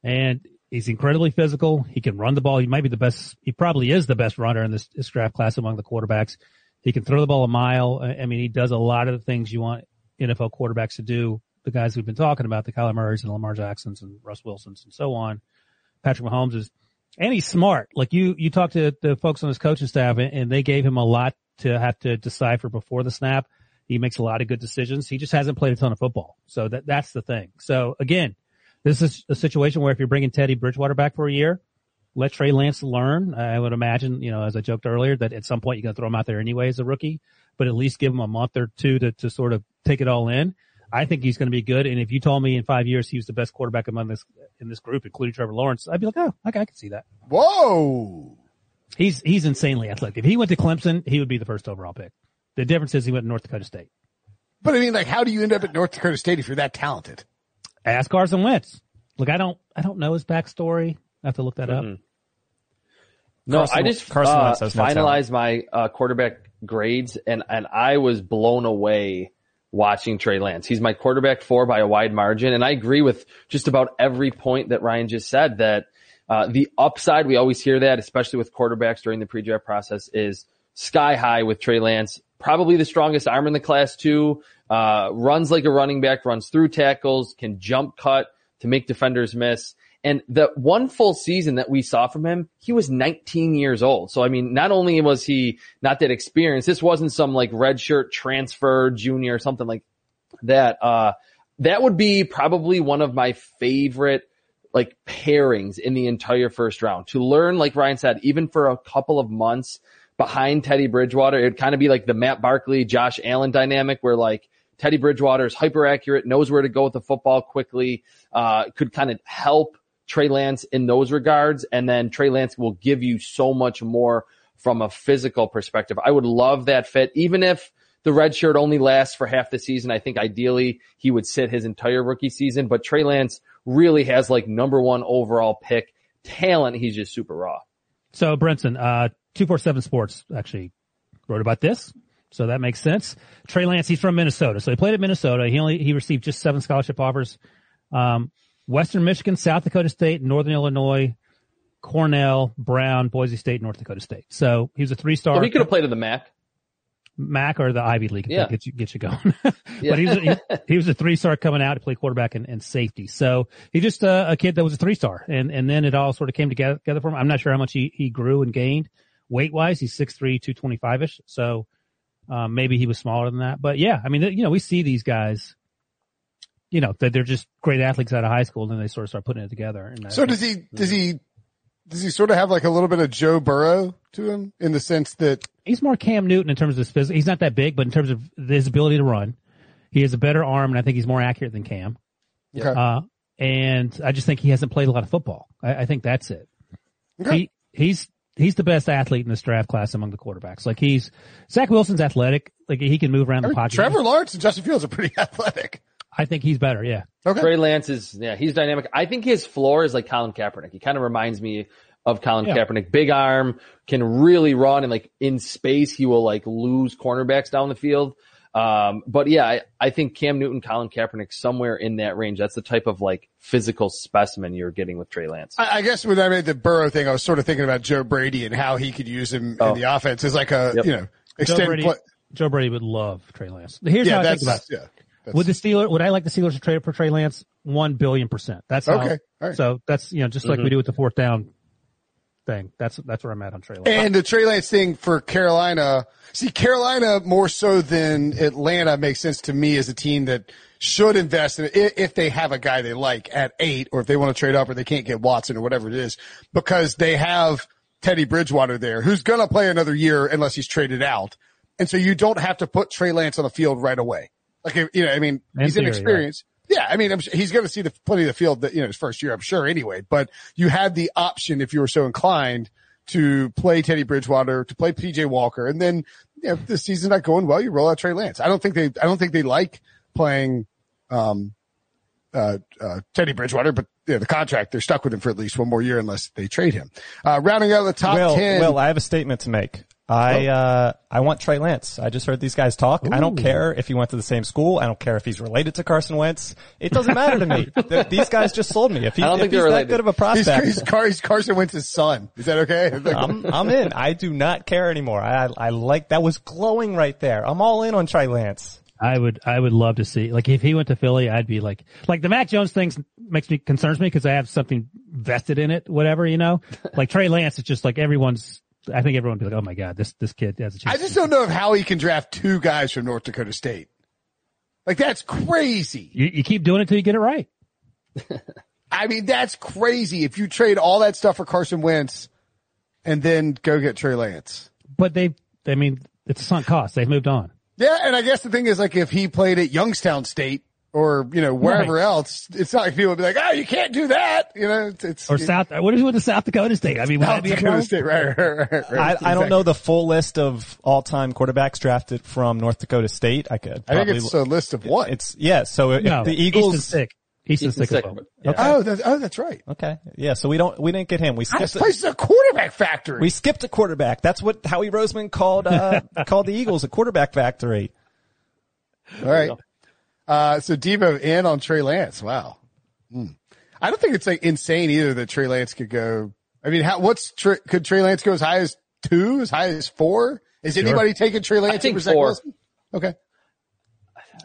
And he's incredibly physical. He can run the ball. He might be the best. He probably is the best runner in this, this draft class among the quarterbacks. He can throw the ball a mile. I mean, he does a lot of the things you want NFL quarterbacks to do. The guys we've been talking about, the Kyler Murrays and Lamar Jacksons and Russ Wilsons and so on. Patrick Mahomes is, and he's smart. Like you, you talked to the folks on his coaching staff and, and they gave him a lot to have to decipher before the snap. He makes a lot of good decisions. He just hasn't played a ton of football. So that, that's the thing. So again, this is a situation where if you're bringing Teddy Bridgewater back for a year, let Trey Lance learn. I would imagine, you know, as I joked earlier, that at some point you're going to throw him out there anyway as a rookie, but at least give him a month or two to, to sort of take it all in. I think he's going to be good. And if you told me in five years he was the best quarterback among this, in this group, including Trevor Lawrence, I'd be like, oh, okay, I can see that. Whoa. He's, he's insanely athletic. If he went to Clemson, he would be the first overall pick. The difference is he went to North Dakota State. But I mean, like, how do you end up at North Dakota State if you're that talented? Ask Carson Wentz. Look, I don't, I don't know his backstory. I have to look that up. No, Carson- I just Carson uh, Wentz has finalized my uh, quarterback grades, and and I was blown away watching Trey Lance. He's my quarterback four by a wide margin, and I agree with just about every point that Ryan just said. That uh, the upside, we always hear that, especially with quarterbacks during the pre-draft process, is sky high with Trey Lance. Probably the strongest arm in the class too. Uh, runs like a running back, runs through tackles, can jump cut to make defenders miss. And the one full season that we saw from him, he was 19 years old. So I mean, not only was he not that experienced, this wasn't some like red shirt transfer junior or something like that. Uh, that would be probably one of my favorite like pairings in the entire first round to learn, like Ryan said, even for a couple of months behind Teddy Bridgewater, it'd kind of be like the Matt Barkley, Josh Allen dynamic where like Teddy Bridgewater is hyper accurate, knows where to go with the football quickly, uh, could kind of help Trey Lance in those regards. And then Trey Lance will give you so much more from a physical perspective. I would love that fit, even if the red shirt only lasts for half the season. I think ideally he would sit his entire rookie season, but Trey Lance really has like number one overall pick talent. He's just super raw. So Brinson, uh, 247 Sports actually wrote about this. So that makes sense. Trey Lance, he's from Minnesota. So he played at Minnesota. He only, he received just seven scholarship offers. Um, Western Michigan, South Dakota State, Northern Illinois, Cornell, Brown, Boise State, North Dakota State. So he was a three star. So he could have played in the MAC. Mac or the Ivy League. Yeah. Get you, get you going. but he was, a, he, he was a three star coming out to play quarterback and, and safety. So he just uh, a kid that was a three star and, and then it all sort of came together, together for him. I'm not sure how much he, he grew and gained weight wise. He's 6'3", 225 ish. So, um, maybe he was smaller than that, but yeah, I mean, you know, we see these guys, you know, that they're just great athletes out of high school and then they sort of start putting it together. And So think- does he, does he, does he sort of have like a little bit of Joe Burrow to him in the sense that he's more Cam Newton in terms of his physical. He's not that big, but in terms of his ability to run, he has a better arm, and I think he's more accurate than Cam. Okay. Uh, and I just think he hasn't played a lot of football. I, I think that's it. Okay. He he's he's the best athlete in this draft class among the quarterbacks. Like he's Zach Wilson's athletic. Like he can move around I the pocket. Trevor Lawrence and Justin Fields are pretty athletic. I think he's better. Yeah. Okay. Trey Lance is, yeah, he's dynamic. I think his floor is like Colin Kaepernick. He kind of reminds me of Colin Yeah. Kaepernick. Big arm, can really run and like in space, he will like lose cornerbacks down the field. Um, but yeah, I, I think Cam Newton, Colin Kaepernick, somewhere in that range. That's the type of like physical specimen you're getting with Trey Lance. I, I guess when I made the Burrow thing, I was sort of thinking about Joe Brady and how he could use him Oh. in the offense as like a, Yep. you know, Joe extend Brady, play. Joe Brady would love Trey Lance. Here's Yeah, how I think about it. yeah. That's, Would the Steelers, would I like the Steelers to trade for Trey Lance? One billion percent. That's how, Okay. All right. So that's, you know, just like we mm-hmm. do with the fourth down thing. That's, that's where I'm at on Trey Lance. And the Trey Lance thing for Carolina. See, Carolina more so than Atlanta makes sense to me as a team that should invest in it if they have a guy they like at eight or if they want to trade up or they can't get Watson or whatever it is because they have Teddy Bridgewater there who's going to play another year unless he's traded out. And so you don't have to put Trey Lance on the field right away. Like, you know, I mean, In he's theory, inexperienced. Yeah, I mean, I'm, he's going to see the plenty of the field that you know his first year, I'm sure anyway. But you had the option if you were so inclined to play Teddy Bridgewater, to play PJ Walker, and then you know, if the season's not going well, you roll out Trey Lance. I don't think they, I don't think they like playing, um, uh, uh, Teddy Bridgewater, but you know, the contract they're stuck with him for at least one more year unless they trade him. Uh, rounding out the top Will, ten. Will, I have a statement to make. I, uh, I want Trey Lance. I just heard these guys talk. I don't care if he went to the same school. I don't care if he's related to Carson Wentz. It doesn't matter to me. Th- these guys just sold me. If, he, I don't if think he's they're that good of a prospect, he's, Car- he's Carson Wentz's son. Is that okay? I'm, I'm in. I do not care anymore. I, I like, that was glowing right there. I'm all in on Trey Lance. I would, I would love to see, like, if he went to Philly, I'd be like, like the Mac Jones thing makes me, concerns me because I have something vested in it, whatever, you know? Like Trey Lance, is just like everyone's, I think everyone would be like, oh my God, this, this kid has a chance. I just don't know if how he can draft two guys from North Dakota State. Like that's crazy. you, you keep doing it till you get it right. I mean, that's crazy. If you trade all that stuff for Carson Wentz and then go get Trey Lance. But they, I mean, it's a sunk cost. They've moved on. Yeah. And I guess the thing is like if he played at Youngstown State or you know wherever Right. else, it's not like people would be like, "Oh, you can't do that." You know, it's, it's Or South, what is with the South Dakota State? I mean, South that be a Dakota? State, right? Right, right, right. I, I don't know the full list of all-time quarterbacks drafted from North Dakota State. I could. I think it's a list of what? It's yeah. So if No, the Easton Eagles, sick. Easton Easton sick. as sick. well. Yeah. oh, that's, oh, that's right. okay, yeah. So we don't we didn't get him. We This skipped place is a quarterback factory. we skipped a quarterback. That's what Howie Roseman called uh, called the Eagles a quarterback factory. All right. Uh, so Devo in on Trey Lance. Wow. Hmm. I don't think it's like insane either that Trey Lance could go. I mean, how, what's Trey, could Trey Lance go as high as two, as high as four? Is anybody taking Trey Lance think four. Wilson? Okay.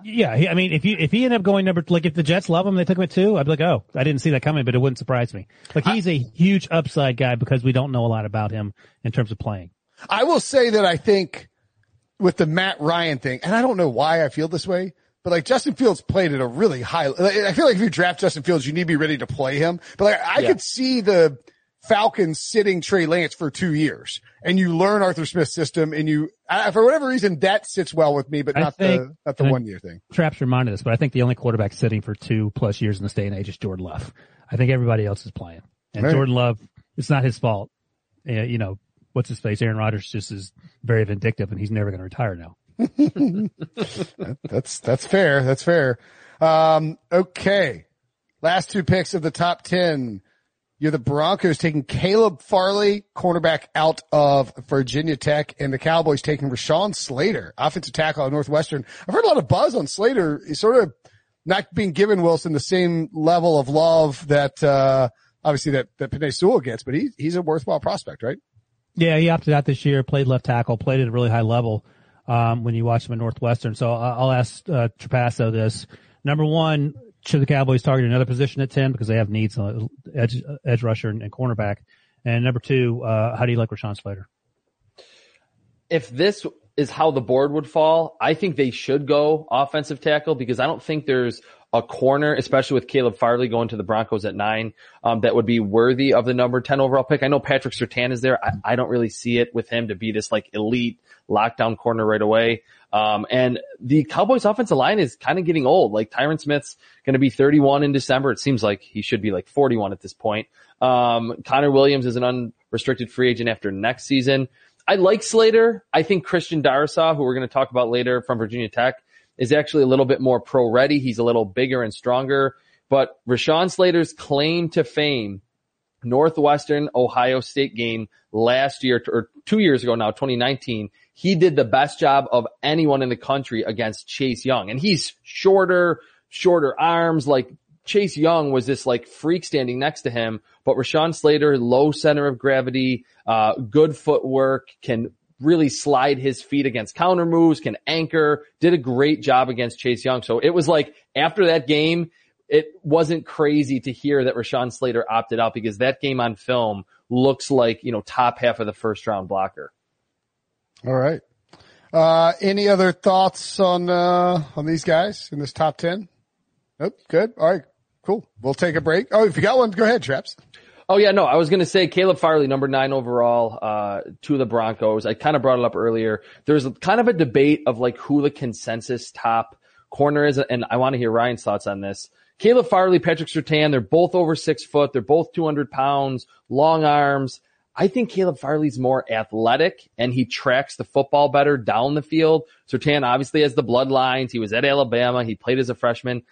Yeah, he, I mean, if you if he ended up going number like if the Jets love him, they took him at two. I'd be like, oh, I didn't see that coming, but it wouldn't surprise me. Like he's a huge upside guy because we don't know a lot about him in terms of playing. I will say that I think with the Matt Ryan thing, and I don't know why I feel this way, but like Justin Fields played at a really high. like, I feel like if you draft Justin Fields, you need to be ready to play him. But like I Yeah. could see the Falcons sitting Trey Lance for two years, and you learn Arthur Smith's system, and you I, for whatever reason that sits well with me, but not think- the not the one year thing. Traps reminded us, but I think the only quarterback sitting for two plus years in this day and age is Jordan Love. I think everybody else is playing, and Right. Jordan Love, it's not his fault. You know, what's his face? Aaron Rodgers just is very vindictive, and he's never going to retire now. That's that's fair. That's fair. Um, okay, last two picks of the top ten. You're the Broncos taking Caleb Farley, cornerback out of Virginia Tech, and the Cowboys taking Rashawn Slater, offensive tackle at Northwestern. I've heard a lot of buzz on Slater. He's sort of not being given Wilson the same level of love that, uh, obviously that, that Penei Sewell gets, but he, he's a worthwhile prospect, right? Yeah, he opted out this year, played left tackle, played at a really high level um, when you watch them at Northwestern. So I'll ask uh, Trapasso this. Number one, should the Cowboys target another position at 10 because they have needs on edge, edge rusher and, and cornerback? And number two, uh, how do you like Rashawn Slater? if this is how the board would fall, I think they should go offensive tackle because I don't think there's a corner, especially with Caleb Farley going to the Broncos at nine, um, that would be worthy of the number 10 overall pick. I know Patrick Surtain is there. I, I don't really see it with him to be this like elite lockdown corner right away. Um, and the Cowboys offensive line is kind of getting old. Like Tyron Smith's going to be 31 in December. It seems like he should be like 41 at this point. Um, Connor Williams is an unrestricted free agent after next season. I like Slater. I think Christian Darrisaw, who we're going to talk about later from Virginia Tech, is actually a little bit more pro ready. He's a little bigger and stronger. But Rashawn Slater's claim to fame, Northwestern Ohio State game last year or two years ago now, 2019, he did the best job of anyone in the country against Chase Young. And he's shorter, shorter arms, like Chase Young was this like freak standing next to him, but Rashawn Slater, low center of gravity, uh, good footwork, can really slide his feet against counter moves, can anchor, did a great job against Chase Young. So it was like after that game, it wasn't crazy to hear that Rashawn Slater opted out because that game on film looks like, you know, top half of the first round blocker. All right. Uh, any other thoughts on, uh, on these guys in this top 10? Nope. Good. All right. Cool. We'll take a break. Oh, if you got one, go ahead, Traps. Oh yeah, no, I was going to say Caleb Farley, number nine overall, uh, to the Broncos. I kind of brought it up earlier. There's kind of a debate of like who the consensus top corner is, and I want to hear Ryan's thoughts on this. Caleb Farley, Patrick Surtain, they're both over six foot. They're both 200 pounds, long arms. I think Caleb Farley's more athletic and he tracks the football better down the field. Surtain obviously has the bloodlines. He was at Alabama. He played as a freshman.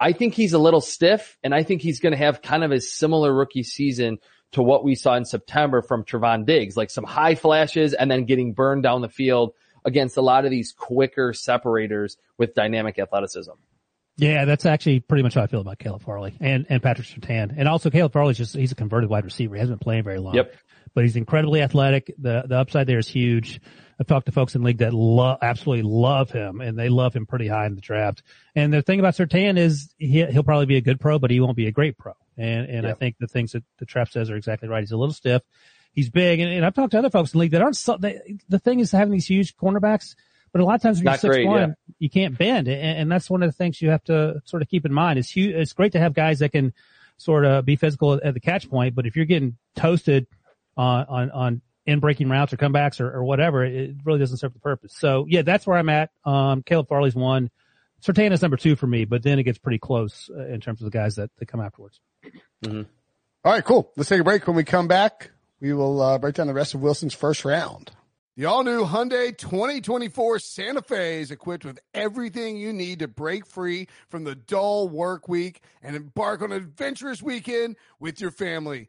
I think he's a little stiff and I think he's going to have kind of a similar rookie season to what we saw in September from Trevon Diggs, like some high flashes and then getting burned down the field against a lot of these quicker separators with dynamic athleticism. Yeah, that's actually pretty much how I feel about Caleb Farley and, and Patrick Surtain. And also Caleb Farley's just, he's a converted wide receiver. He hasn't been playing very long. Yep. But he's incredibly athletic. The, the upside there is huge. I've talked to folks in league that lo- absolutely love him and they love him pretty high in the draft. And the thing about Surtain is he, he'll probably be a good pro, but he won't be a great pro. And, and I think the things that the trap says are exactly right. He's a little stiff. He's big. And, and I've talked to other folks in the league that aren't so, they, the thing is having these huge cornerbacks, but a lot of times when you're Not six one, yeah. you can't bend. And, and that's one of the things you have to sort of keep in mind. It's huge. It's great to have guys that can sort of be physical at the catch point, but if you're getting toasted on, on, on in breaking routes or comebacks or, or whatever, it really doesn't serve the purpose. So yeah, that's where I'm at. Um, Caleb Farley's one. Surtain is number two for me, but then it gets pretty close uh, in terms of the guys that, that come afterwards. All right, cool. Let's take a break. When we come back, we will uh, break down the rest of Wilson's first round. The all new Hyundai 2024 Santa Fe is equipped with everything you need to break free from the dull work week and embark on an adventurous weekend with your family.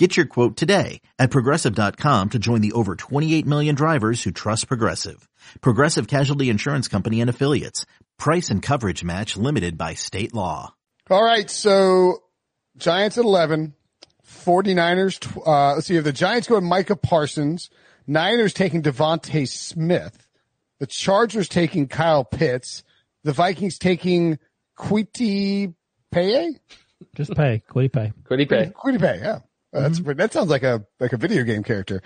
Get your quote today at progressive.com to join the over 28 million drivers who trust Progressive. Progressive Casualty Insurance Company and affiliates. Price and coverage match limited by state law. All right. So Giants at 11, 49ers. Uh, let's see if the Giants go with Micah Parsons, Niners taking DeVonta Smith, the Chargers taking Kyle Pitts, the Vikings taking Kwity Paye? Just pay, quitty pay. Could he pay? Kwity Paye, yeah. Uh, That's, that sounds like a, like a video game character.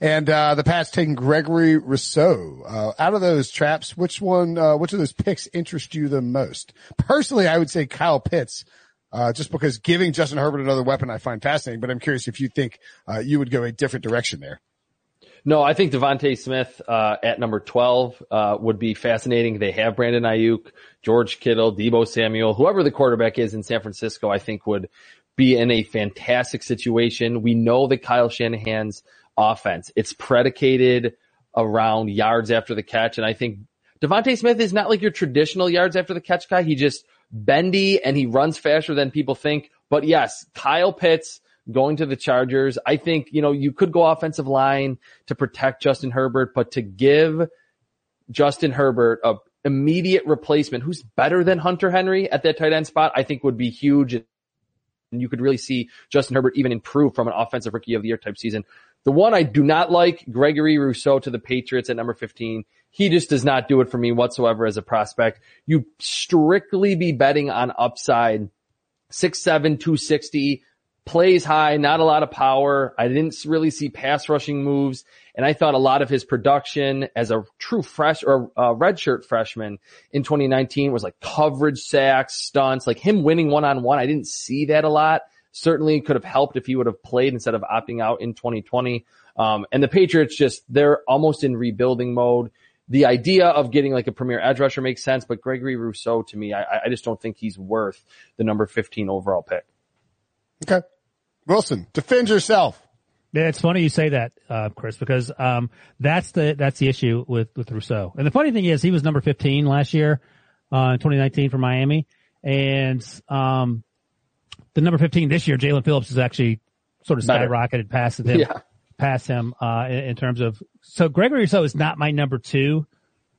And, uh, the Pats taking Gregory Rousseau. Uh, out of those traps, which one, uh, which of those picks interest you the most? Personally, I would say Kyle Pitts, uh, just because giving Justin Herbert another weapon I find fascinating, but I'm curious if you think, uh, you would go a different direction there. No, I think DeVonta Smith uh, at number 12 uh, would be fascinating. They have Brandon Aiyuk, George Kittle, Deebo Samuel, whoever the quarterback is in San Francisco, I think would be in a fantastic situation. We know that Kyle Shanahan's offense, it's predicated around yards after the catch. And I think DeVonta Smith is not like your traditional yards after the catch guy. He just bendy and he runs faster than people think. But yes, Kyle Pitts, going to the Chargers. I think, you know, you could go offensive line to protect Justin Herbert, but to give Justin Herbert a immediate replacement who's better than Hunter Henry at that tight end spot, I think would be huge. And you could really see Justin Herbert even improve from an offensive rookie of the year type season. The one I do not like, Gregory Rousseau to the Patriots at number 15. He just does not do it for me whatsoever as a prospect. You strictly be betting on upside. 6'7", 260, plays high, not a lot of power. I didn't really see pass rushing moves. And I thought a lot of his production as a true fresh or uh, redshirt freshman in 2019 was like coverage sacks, stunts, like him winning one on one. I didn't see that a lot. Certainly could have helped if he would have played instead of opting out in 2020. Um, and the Patriots just, they're almost in rebuilding mode. The idea of getting like a premier edge rusher makes sense, but Gregory Rousseau to me, I, I just don't think he's worth the number 15 overall pick. Okay. Wilson, defend yourself. It's funny you say that, uh, Chris, because um, that's the that's the issue with with Rousseau. And the funny thing is, he was number 15 last year uh, in 2019 for Miami, and um, the number 15 this year, Jaelan Phillips, is actually sort of Better. skyrocketed past him, Yeah. past him uh, in, in terms of. So Gregory Rousseau is not my number two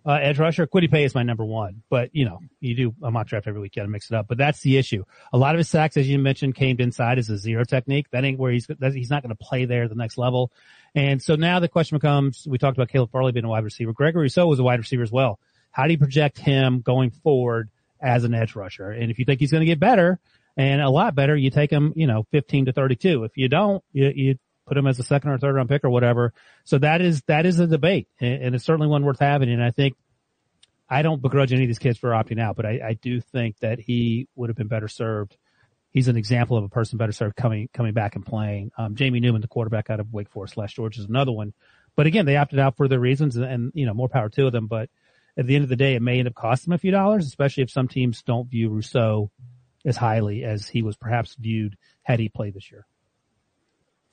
uh, edge rusher. Kwity Paye is my number one, but you know, you do a mock draft every week, you gotta mix it up. But that's the issue. A lot of his sacks, as you mentioned, came inside as a zero technique. That ain't where he's, he's not to play there the next level. And so now the question becomes, we talked about Caleb Farley being a wide receiver. Gregory So was a wide receiver as well. How do you project him going forward as an edge rusher? And if you think he's to get better and a lot better, you take him, you know, 15 to 32. If you don't, you, you put him as a second or third round pick or whatever. So that is, that is a debate and, and it's certainly one worth having. And I think I don't begrudge any of these kids for opting out, but I, I do think that he would have been better served. He's an example of a person better served coming coming back and playing. Um, Jamie Newman, the quarterback out of Wake Forest last George, is another one. But again, they opted out for their reasons, and, and you know more power to them. But at the end of the day, it may end up costing him a few dollars, especially if some teams don't view Rousseau as highly as he was perhaps viewed had he played this year.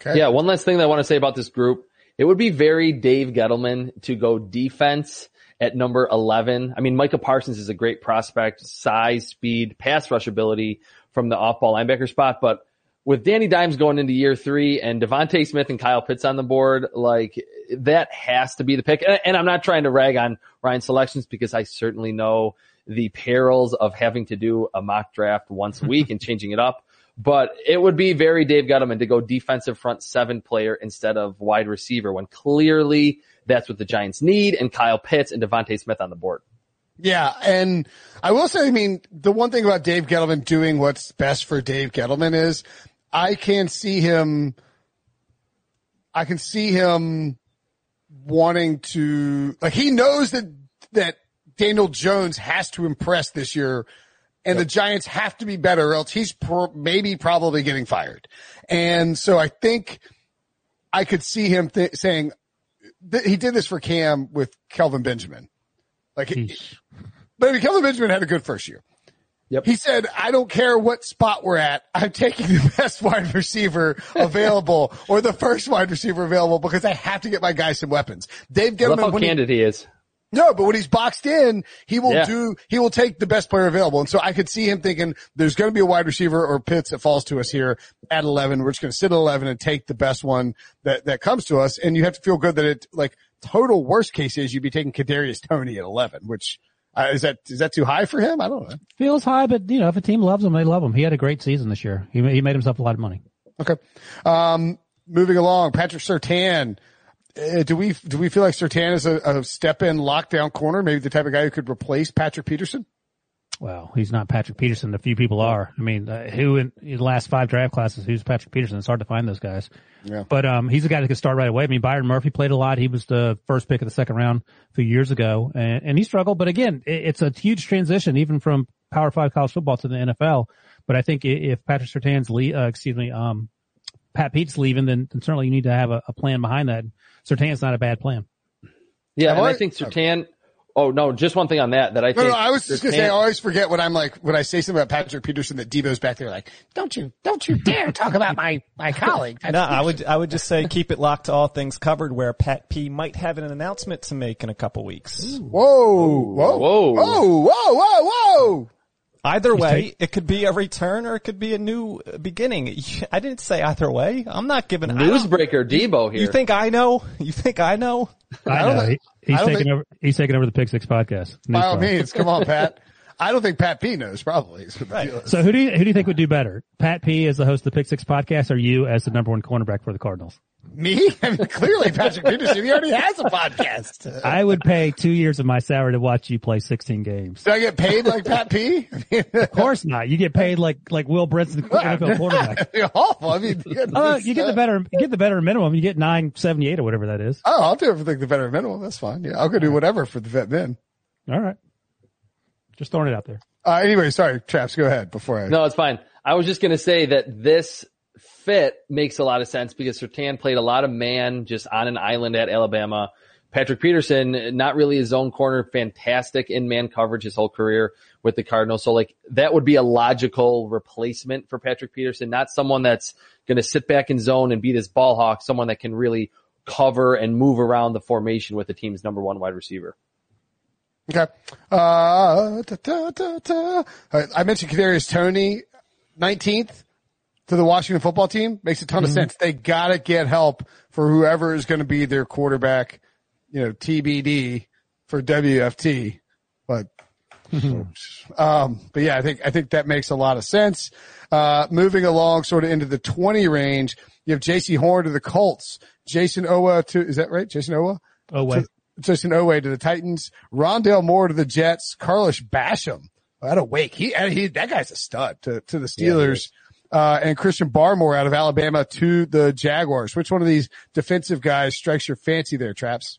Okay. Yeah, one last thing that I want to say about this group. It would be very Dave Gettleman to go defense at number 11. I mean, Micah Parsons is a great prospect, size, speed, pass rush ability from the off ball linebacker spot, but with Danny Dimes going into year three and DeVonta Smith and Kyle Pitts on the board, like that has to be the pick. And I'm not trying to rag on Ryan's selections because I certainly know the perils of having to do a mock draft once a week and changing it up. But it would be very Dave Gettleman to go defensive front seven player instead of wide receiver when clearly that's what the Giants need and Kyle Pitts and DeVonta Smith on the board. Yeah, and I will say, I mean, the one thing about Dave Gettleman doing what's best for Dave Gettleman is I can see him, I can see him wanting to, like he knows that, that Daniel Jones has to impress this year and the Giants have to be better or else he's pro- maybe probably getting fired. And so I think I could see him th- saying, th- he did this for Cam with Kelvin Benjamin. Like, but I mean, Kelvin Benjamin had a good first year. Yep. He said, I don't care what spot we're at. I'm taking the best wide receiver available or the first wide receiver available because I have to get my guys some weapons. Dave I love Gettleman, how when he, candid he is. No, but when he's boxed in, he will Yeah. do, he will take the best player available. And so I could see him thinking there's going to be a wide receiver or Pitts that falls to us here at 11. We're just going to sit at 11 and take the best one that, that comes to us. And you have to feel good that it like total worst case is you'd be taking Kadarius Toney at 11, which uh, is that, is that too high for him? I don't know. Feels high, but you know, if a team loves him, they love him. He had a great season this year. He, he made himself a lot of money. Okay. Um, moving along, Patrick Surtain. Uh, do we do we feel like Surtain is a, a step in lockdown corner? Maybe the type of guy who could replace Patrick Peterson. Well, he's not Patrick Peterson. A few people are. I mean, uh, who in, in the last five draft classes, who's Patrick Peterson? It's hard to find those guys. Yeah. But, um, he's a guy that could start right away. I mean, Byron Murphy played a lot. He was the first pick of the second round a few years ago and, and he struggled. But again, it, it's a huge transition even from power five college football to the NFL. But I think if Patrick Surtain's le- uh, excuse me, um, Pat Pete's leaving, then, then certainly you need to have a, a plan behind that. Surtain's not a bad plan. Yeah, Have and I- I think Surtain. Oh no, just one thing on that that I No, think. no, I was just gonna say, I always forget when I'm like, when I say something about Patrick Peterson that Debo's back there like, don't you, don't you dare talk about my, my colleague. No, I would I would just say keep it locked to all things covered where Pat P might have an announcement to make in a couple weeks. Oh, whoa, whoa, Whoa. whoa, whoa, whoa, whoa. Either way, take- it could be a return or it could be a new beginning. I didn't say either way. I'm not giving I don't- Newsbreaker Debo here. You think I know? You think I know? I, don't know. He- he's I taking think- over, he's taking over the Pick Six podcast. By all Newsflash. means, come on, Pat. I don't think Pat P knows probably. is what the Right. So who do you, who do you think would do better? Pat P as the host of the Pick Six podcast or you as the number one cornerback for the Cardinals? Me? I mean, clearly Patrick Peterson, he already has a podcast. I would pay two years of my salary to watch you play 16 games. Do I get paid like Pat P? I mean, Of course not. You get paid like, like Will Brinson, NFL quarterback. You're awful. I mean, Oh, you get the better, you get the better minimum. You get 978 or whatever that is. Oh, I'll do it for the, the veteran minimum. That's fine. Yeah, I'll go do whatever for the vet men. All right. Just throwing it out there. Uh, anyway, sorry, Traps, go ahead before I. No, it's fine. I was just going to say that this fit makes a lot of sense because Surtain played a lot of man just on an island at Alabama. Patrick Peterson, not really his own corner, fantastic in man coverage his whole career with the Cardinals. So like that would be a logical replacement for Patrick Peterson, not someone that's going to sit back in zone and be this ball hawk, someone that can really cover and move around the formation with the team's number one wide receiver. Okay. Uh, da, da, da, I mentioned Kadarius Toney, 19th to the Washington football team. Makes a ton of sense. They gotta get help for whoever is going to be their quarterback, you know, TBD for WFT. But, um, but yeah, I think, I think that makes a lot of sense. Uh, moving along sort of into the 20 range, you have Jaycee Horn to the Colts, Jason Owa to, is that right? Jason Owa? Oh, wait. Justin Oway to the Titans, Rondale Moore to the Jets, Carlos Basham out of Wake. He, he, that guy's a stud to, to the Steelers. Uh, and Christian Barmore out of Alabama to the Jaguars. Which one of these defensive guys strikes your fancy there, Traps?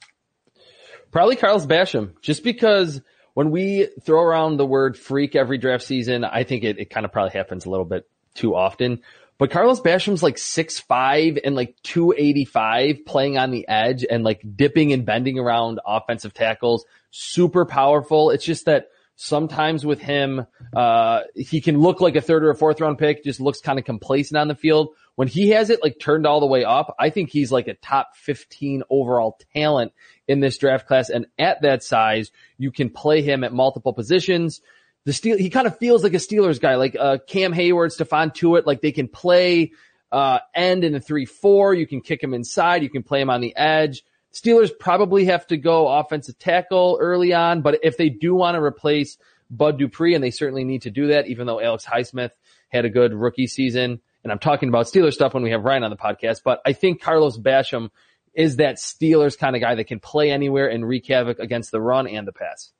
Probably Carlos Basham, just because when we throw around the word freak every draft season, I think it, it kind of probably happens a little bit too often. but Carlos Basham's like six five and like 285 playing on the edge and like dipping and bending around offensive tackles. Super powerful. It's just that sometimes with him, uh, he can look like a third or a fourth round pick, just looks kind of complacent on the field. When he has it like turned all the way up, I think he's like a top 15 overall talent in this draft class. And at that size, you can play him at multiple positions the Steel, he kind of feels like a Steelers guy, like uh, Cam Heyward, Stephon Tuitt, like they can play uh, end in a three-four. You can kick him inside. You can play him on the edge. Steelers probably have to go offensive tackle early on, but if they do want to replace Bud Dupree, and they certainly need to do that, even though Alex Highsmith had a good rookie season, and I'm talking about Steelers stuff when we have Ryan on the podcast, but I think Carlos Basham is that Steelers kind of guy that can play anywhere and wreak havoc against the run and the pass.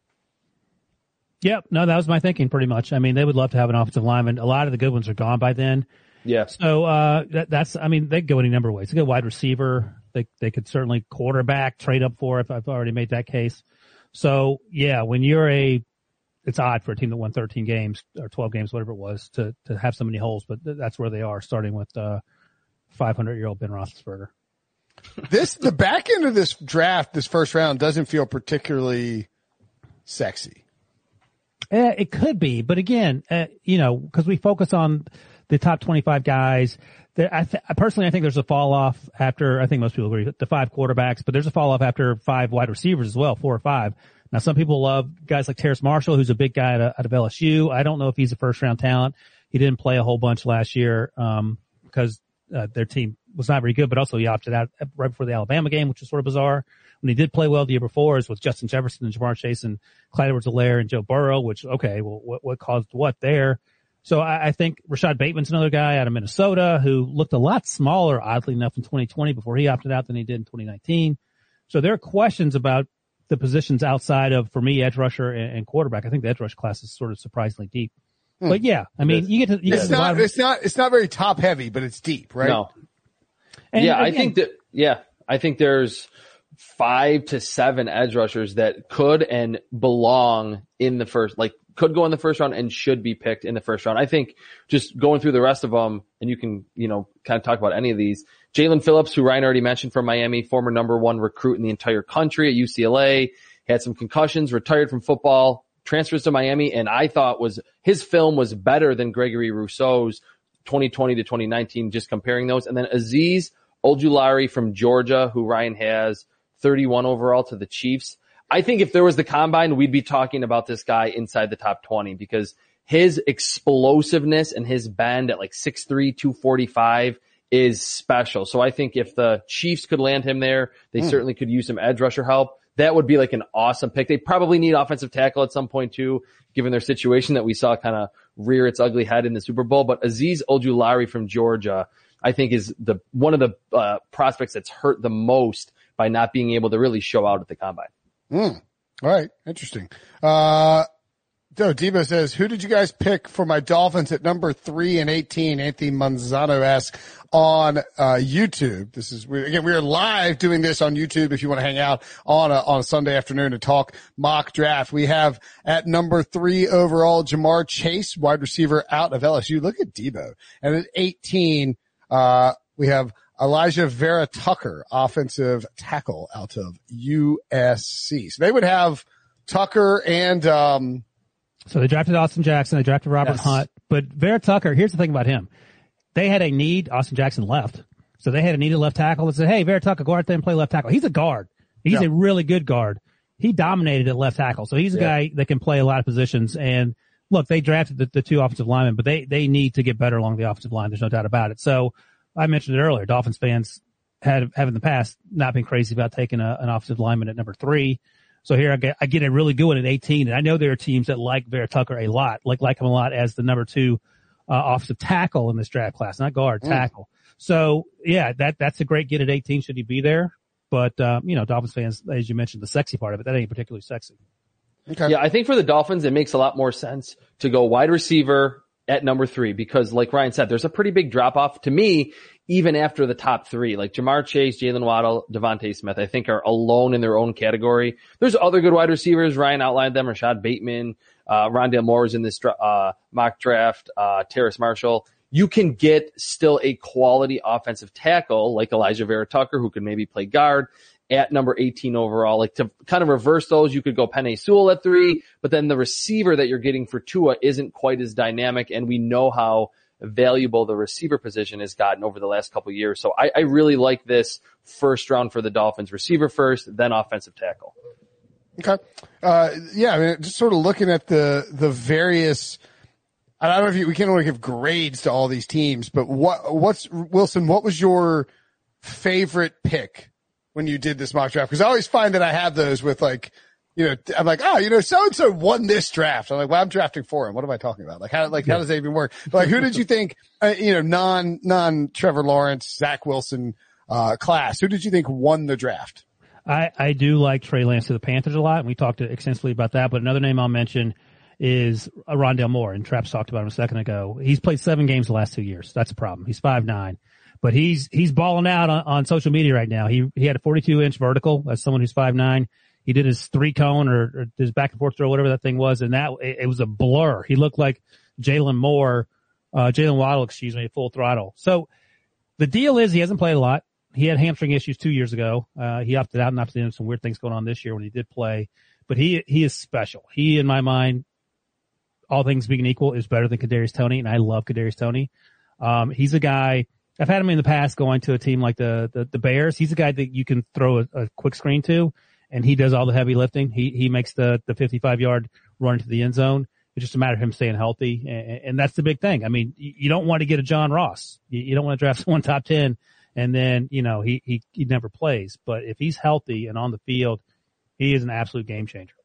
Yep. No, that was my thinking pretty much. I mean, they would love to have an offensive lineman. A lot of the good ones are gone by then. Yeah. So, uh, that, that's, I mean, they go any number of ways. They go wide receiver. They, they could certainly quarterback trade up for if I've already made that case. So yeah, when you're a, it's odd for a team that won 13 games or 12 games, whatever it was to, to have so many holes, but that's where they are starting with, uh, 500 year old Ben Roethlisberger. This, the back end of this draft, this first round doesn't feel particularly sexy. Uh, it could be, but again, uh, you know, because we focus on the top 25 guys. I th- personally, I think there's a fall off after. I think most people agree the five quarterbacks, but there's a fall off after five wide receivers as well, four or five. Now, some people love guys like Terrace Marshall, who's a big guy out of, LSU. I don't know if he's a first round talent. He didn't play a whole bunch last year um, because uh, their team was not very good, but also he opted out right before the Alabama game, which is sort of bizarre when he did play well the year before is with Justin Jefferson and Ja'Marr Chase and Clyde Edwards-Helaire and Joe Burrow, which, okay, well, what, what caused what there? So I, I think Rashod Bateman's another guy out of Minnesota who looked a lot smaller, oddly enough, in 2020 before he opted out than he did in 2019. So there are questions about the positions outside of, for me, edge rusher and, and quarterback. I think the edge rush class is sort of surprisingly deep. Hmm. But yeah, I mean, you get to, you it's get not, it's not, it's not very top heavy, but it's deep, right? No. And yeah, again, I think that, yeah, I think there's, five to seven edge rushers that could and belong in the first, like could go in the first round and should be picked in the first round. I think just going through the rest of them and you can, you know, kind of talk about any of these. Jaelan Phillips, who Ryan already mentioned from Miami, former number one recruit in the entire country at UCLA, had some concussions, retired from football, transfers to Miami, and I thought was his film was better than Gregory Rousseau's 2020 to 2019, just comparing those. And then Azeez Ojulari from Georgia, who Ryan has 31 overall to the Chiefs. I think if there was the combine, we'd be talking about this guy inside the top 20 because his explosiveness and his bend at like 6'3", 245 is special. So I think if the Chiefs could land him there, they mm. certainly could use some edge rusher help. That would be like an awesome pick. They probably need offensive tackle at some point too, given their situation that we saw kind of rear its ugly head in the Super Bowl. But Azeez Ojulari from Georgia, I think is the one of the uh, prospects that's hurt the most by not being able to really show out at the combine. Mm. All right. Interesting. Uh, so Debo says, who did you guys pick for my Dolphins at number three and 18? Anthony Manzano asks on, uh, YouTube. This is, we, again, we are live doing this on YouTube. If you want to hang out on a, on a Sunday afternoon to talk mock draft, we have at number three overall, Ja'Marr Chase, wide receiver out of LSU. Look at Debo. And at 18, uh, we have Alijah Vera-Tucker, offensive tackle out of USC. So they would have Tucker and, um, so they drafted Austin Jackson. They drafted Robert yes. Hunt, but Vera-Tucker, here's the thing about him. They had a need. Austin Jackson left. So they had a need needed left tackle and said, Hey, Vera-Tucker, go out there and play left tackle. He's a guard. He's yeah. a really good guard. He dominated at left tackle. So he's a yeah. guy that can play a lot of positions. And look, they drafted the, the two offensive linemen, but they, they need to get better along the offensive line. There's no doubt about it. So I mentioned it earlier. Dolphins fans had have in the past not been crazy about taking a, an offensive lineman at number three. So here I get I get a really good one at 18, and I know there are teams that like Vera-Tucker a lot, like like him a lot as the number two uh, offensive tackle in this draft class, not guard mm. tackle. So yeah, that that's a great get at 18. Should he be there? But um, you know, Dolphins fans, as you mentioned, the sexy part of it that ain't particularly sexy. Okay. Yeah, I think for the Dolphins, it makes a lot more sense to go wide receiver at number three because like Ryan said, there's a pretty big drop off to me, even after the top three, like Ja'Marr Chase, Jaylen Waddle, DeVonta Smith, I think are alone in their own category. There's other good wide receivers. Ryan outlined them, Rashod Bateman, uh, Rondale Moore is in this, uh, mock draft, uh, Terrace Marshall. you can get still a quality offensive tackle like Alijah Vera Tucker, who can maybe play guard at number 18 overall. Like to kind of reverse those, you could go Penei Sewell at three, but then the receiver that you're getting for Tua isn't quite as dynamic. And we know how valuable the receiver position has gotten over the last couple years. So I, I really like this first round for the Dolphins receiver first, then offensive tackle. Okay. Uh, yeah, I mean, just sort of looking at the, the various, I don't know if you, we can't only give grades to all these teams, but what, what's, Wilson, what was your favorite pick when you did this mock draft? Cause I always find that I have those with like, you know, I'm like, oh, you know, so and so won this draft. I'm like, well, I'm drafting for him. What am I talking about? Like, how, like, how does that even work? Like, who did you think, uh, you know, non, non Trevor Lawrence, Zach Wilson, uh, class? Who did you think won the draft? I, I do like Trey Lance to the Panthers a lot, and we talked extensively about that. But another name I'll mention is Rondale Moore, and Traps talked about him a second ago. He's played seven games the last two years. That's a problem. He's five nine, but he's he's balling out on, on social media right now. He he had a 42 inch vertical as someone who's five nine. He did his three cone or, or his back and forth throw, whatever that thing was, and that it, it was a blur. He looked like Jalen Moore, uh, Jaylen Waddle, excuse me, full throttle. So the deal is he hasn't played a lot. He had hamstring issues two years ago. Uh, he opted out and opted in some weird things going on this year when he did play, but he, he is special. He, in my mind, all things being equal, is better than Kadarius Tony, and I love Kadarius Tony. Um, he's a guy. I've had him in the past going to a team like the the, the Bears. He's a guy that you can throw a, a, quick screen to, and he does all the heavy lifting. He he makes the the 55 yard run into the end zone. It's just a matter of him staying healthy, and, and that's the big thing. I mean, you don't want to get a John Ross. You, you don't want to draft someone top 10, and then you know he he he never plays. But if he's healthy and on the field, he is an absolute game changer.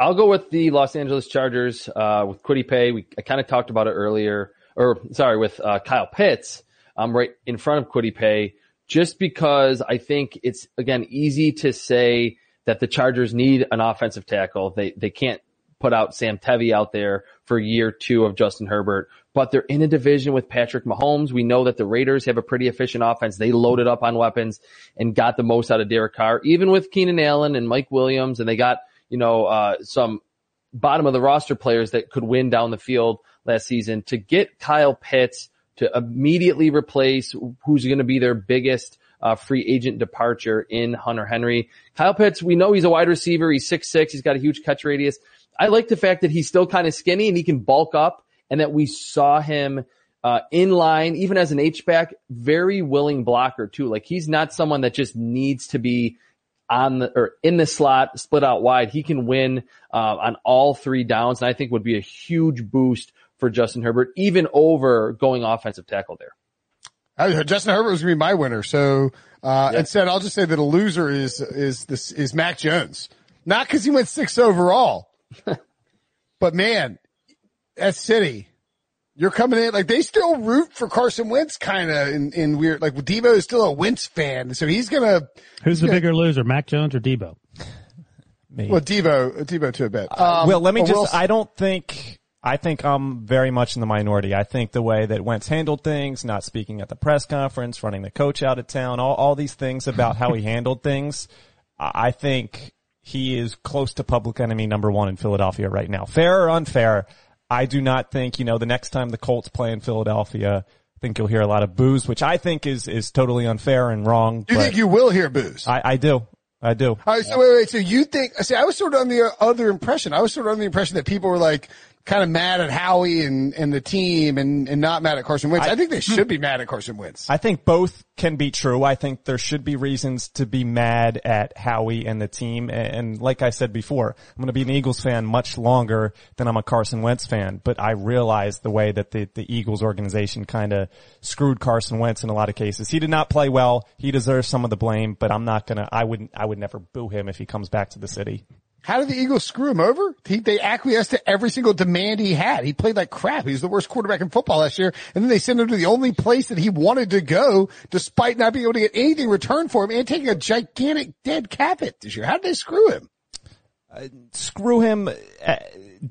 I'll go with the Los Angeles Chargers uh, with Kwity Paye. We I kind of talked about it earlier, or sorry, with uh, Kyle Pitts. Um, right in front of Kwity Paye, just because I think it's again easy to say that the Chargers need an offensive tackle. They they can't put out Sam Tevi out there for year two of Justin Herbert, but they're in a division with Patrick Mahomes. We know that the Raiders have a pretty efficient offense. They loaded up on weapons and got the most out of Derek Carr, even with Keenan Allen and Mike Williams, and they got you know, uh, some bottom of the roster players that could win down the field last season to get Kyle Pitts to immediately replace who's going to be their biggest uh, free agent departure in Hunter Henry. Kyle Pitts, we know he's a wide receiver. He's six. He's got a huge catch radius. I like the fact that he's still kind of skinny and he can bulk up and that we saw him uh, in line, even as an H-back, very willing blocker too. Like he's not someone that just needs to be on the, or in the slot, split out wide. He can win, uh, on all three downs. And I think would be a huge boost for Justin Herbert, even over going offensive tackle there. I, Justin Herbert was going to be my winner. So, uh, yeah. instead I'll just say that a loser is, is this, is Mac Jones. Not cause he went six overall, but man, at City, you're coming in like they still root for Carson Wentz kind of in, in weird like Deebo is still a Wentz fan, so he's gonna. Who's he's the gonna, bigger loser, Mac Jones or Deebo? Me. Well, Deebo, Deebo to a bit. Uh, um, well, let me just. I don't think. I think I'm very much in the minority. I think the way that Wentz handled things, not speaking at the press conference, running the coach out of town, all, all these things about how he handled things, I think he is close to public enemy number one in Philadelphia right now. Fair or unfair, I do not think, you know, the next time the Colts play in Philadelphia, I think you'll hear a lot of boos, which I think is, is totally unfair and wrong. You think you will hear boos? I, I do. I do. All right, so wait, wait. So you think? See, I was sort of on the other impression. I was sort of on the impression that people were like, kind of mad at Howie and, and the team and, and not mad at Carson Wentz. I, I, think they should be mad at Carson Wentz. I think both can be true. I think there should be reasons to be mad at Howie and the team. And, and like I said before, I'm going to be an Eagles fan much longer than I'm a Carson Wentz fan. But I realize the way that the, the Eagles organization kind of screwed Carson Wentz in a lot of cases. He did not play well. He deserves some of the blame, but I'm not going to, I wouldn't, I would never boo him if he comes back to the city. How did the Eagles screw him over? He, they acquiesced to every single demand he had. He played like crap. He was the worst quarterback in football last year. And then they sent him to the only place that he wanted to go despite not being able to get anything returned for him and taking a gigantic dead cap hit this year. How did they screw him? Uh, screw him uh,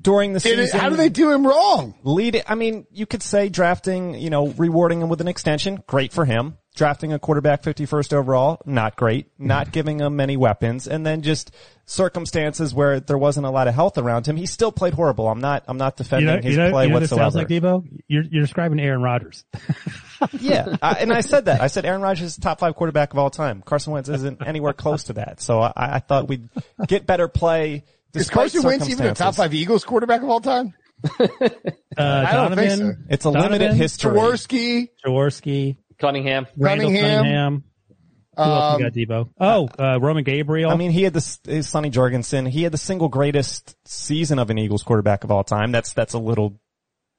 during the season. It, how do they do him wrong? Lead. I mean, you could say drafting, you know, rewarding him with an extension. Great for him drafting a quarterback 51st overall, not great. Not giving him many weapons, and then just circumstances where there wasn't a lot of health around him. He still played horrible. I'm not. I'm not You defending know, his you know, play you know what this whatsoever. sounds like, Debo? You're, you're describing Aaron Rodgers. yeah, I, and I said that. I said Aaron Rodgers is top five quarterback of all time. Carson Wentz isn't anywhere close to that. So I, I thought we'd get better play. Is Carson Wentz even a top five Eagles quarterback of all time? Uh, I don't think so. It's a limited history. Jaworski, Jaworski, Cunningham. Randall Cunningham. Cunningham. Who else you got, Debo? Oh, uh, Roman Gabriel. I mean, he had the uh, Sonny Jurgensen. He had the single greatest season of an Eagles quarterback of all time. That's that's a little.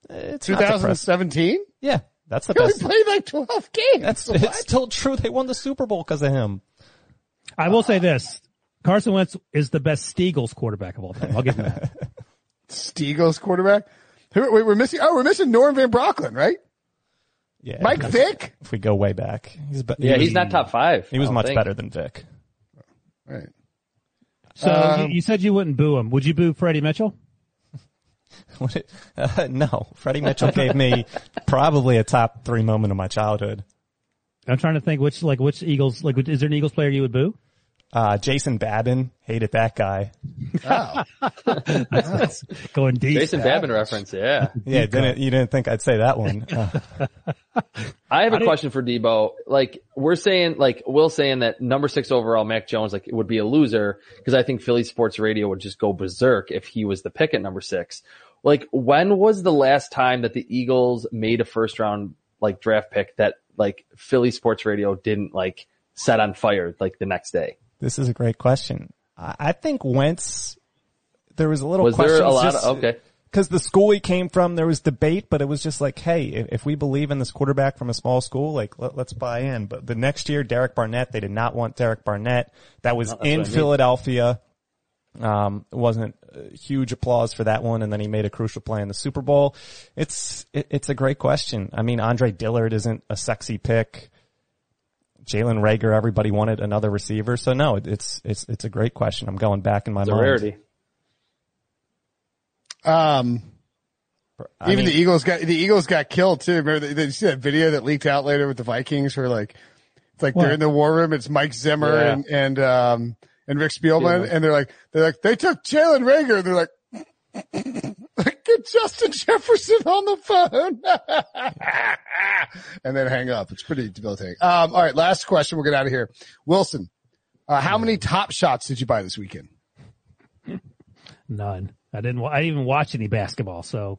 It's 2017? Yeah, that's the He only best. played like 12 games. That's What? it's still true. They won the Super Bowl because of him. I will say this. Carson Wentz is the best Steagles quarterback of all time. I'll give him that. Steagles quarterback. Who, wait, we're missing, oh, we're missing Norm Van Brocklin, right? Yeah, Mike Vick? If we go way back, he's be- Yeah, he was, he's not top five. He was much think. better than Vick. Right. So Um, you, you said you wouldn't boo him. Would you boo Freddie Mitchell? What it- uh, no, Freddie Mitchell gave me probably a top three moment of my childhood. I'm trying to think which, like, which Eagles, like, is there an Eagles player you would boo? Uh, Jason Babin hated that guy. Oh. Going deep. Jason Babin reference, yeah. Yeah, didn't you didn't think I'd say that one? Uh, I have a question for Debo. Like we're saying, like Will saying that number six overall Mac Jones like would be a loser because I think Philly sports radio would just go berserk if he was the pick at number six. Like when was the last time that the Eagles made a first round like draft pick that like Philly sports radio didn't like set on fire like the next day? This is a great question. I, think Wentz. There was a little Was there a lot just- of okay? because the school he came from, there was debate, but it was just like, hey, if, we believe in this quarterback from a small school, like let, us buy in. But the next year, Derek Barnett, they did not want Derek Barnett. That was that's in what I mean. Philadelphia. Um, wasn't huge applause for that one, and then he made a crucial play in the Super Bowl. It's it, it's a great question. I mean, Andre Dillard isn't a sexy pick. Jalen Reagor, everybody wanted another receiver, so no, it's it's it's a great question. I'm going back in my It's a mind. rarity. Um, I even mean- the Eagles got, the Eagles got killed too. Remember, did you see that video that leaked out later with the Vikings where like, it's like What? they're in the war room. It's Mike Zimmer Yeah. and, and, um, and Rick Spielman. Spielman. And they're like, they're like, they took Jalen Reagor. They're like, get Justin Jefferson on the phone. and then hang up. It's pretty debilitating. Um, all right. Last question. We'll get out of here. Wilson, uh, how many top shots did you buy this weekend? None. I didn't, I didn't even watch any basketball. So,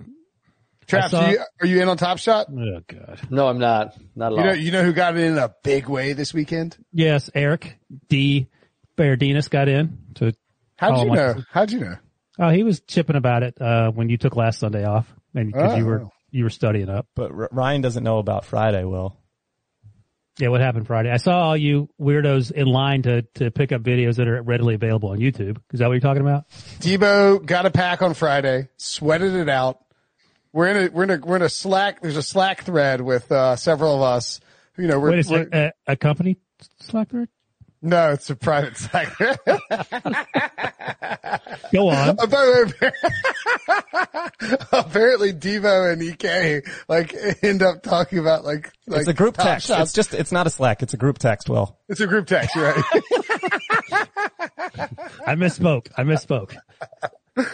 Traps, saw- are you, are you in on Top Shot? oh God. No, I'm not. Not at You know, all. you know who got in a big way this weekend? Yes, Eric D. Bernardinus got in to, How'd you my- know? How'd you know? Oh, he was chipping about it, uh, when you took last Sunday off and cause you were, Oh. you were studying up. But R- Ryan doesn't know about Friday, Will. Yeah, what happened Friday? I saw all you weirdos in line to, to pick up videos that are readily available on YouTube. Is that what you're talking about? Debo got a pack on Friday, sweated it out. We're in a, we're in a, we're in a Slack, there's a Slack thread with, uh, several of us. You know, we're, Wait, is we're a, a company Slack thread? No, it's a private Slack thread. Go on. By the way, apparently Devo and EK like end up talking about like, like it's a group text. shots. It's just, it's not a Slack. It's a group text, Will. It's a group text, right? I misspoke. I misspoke.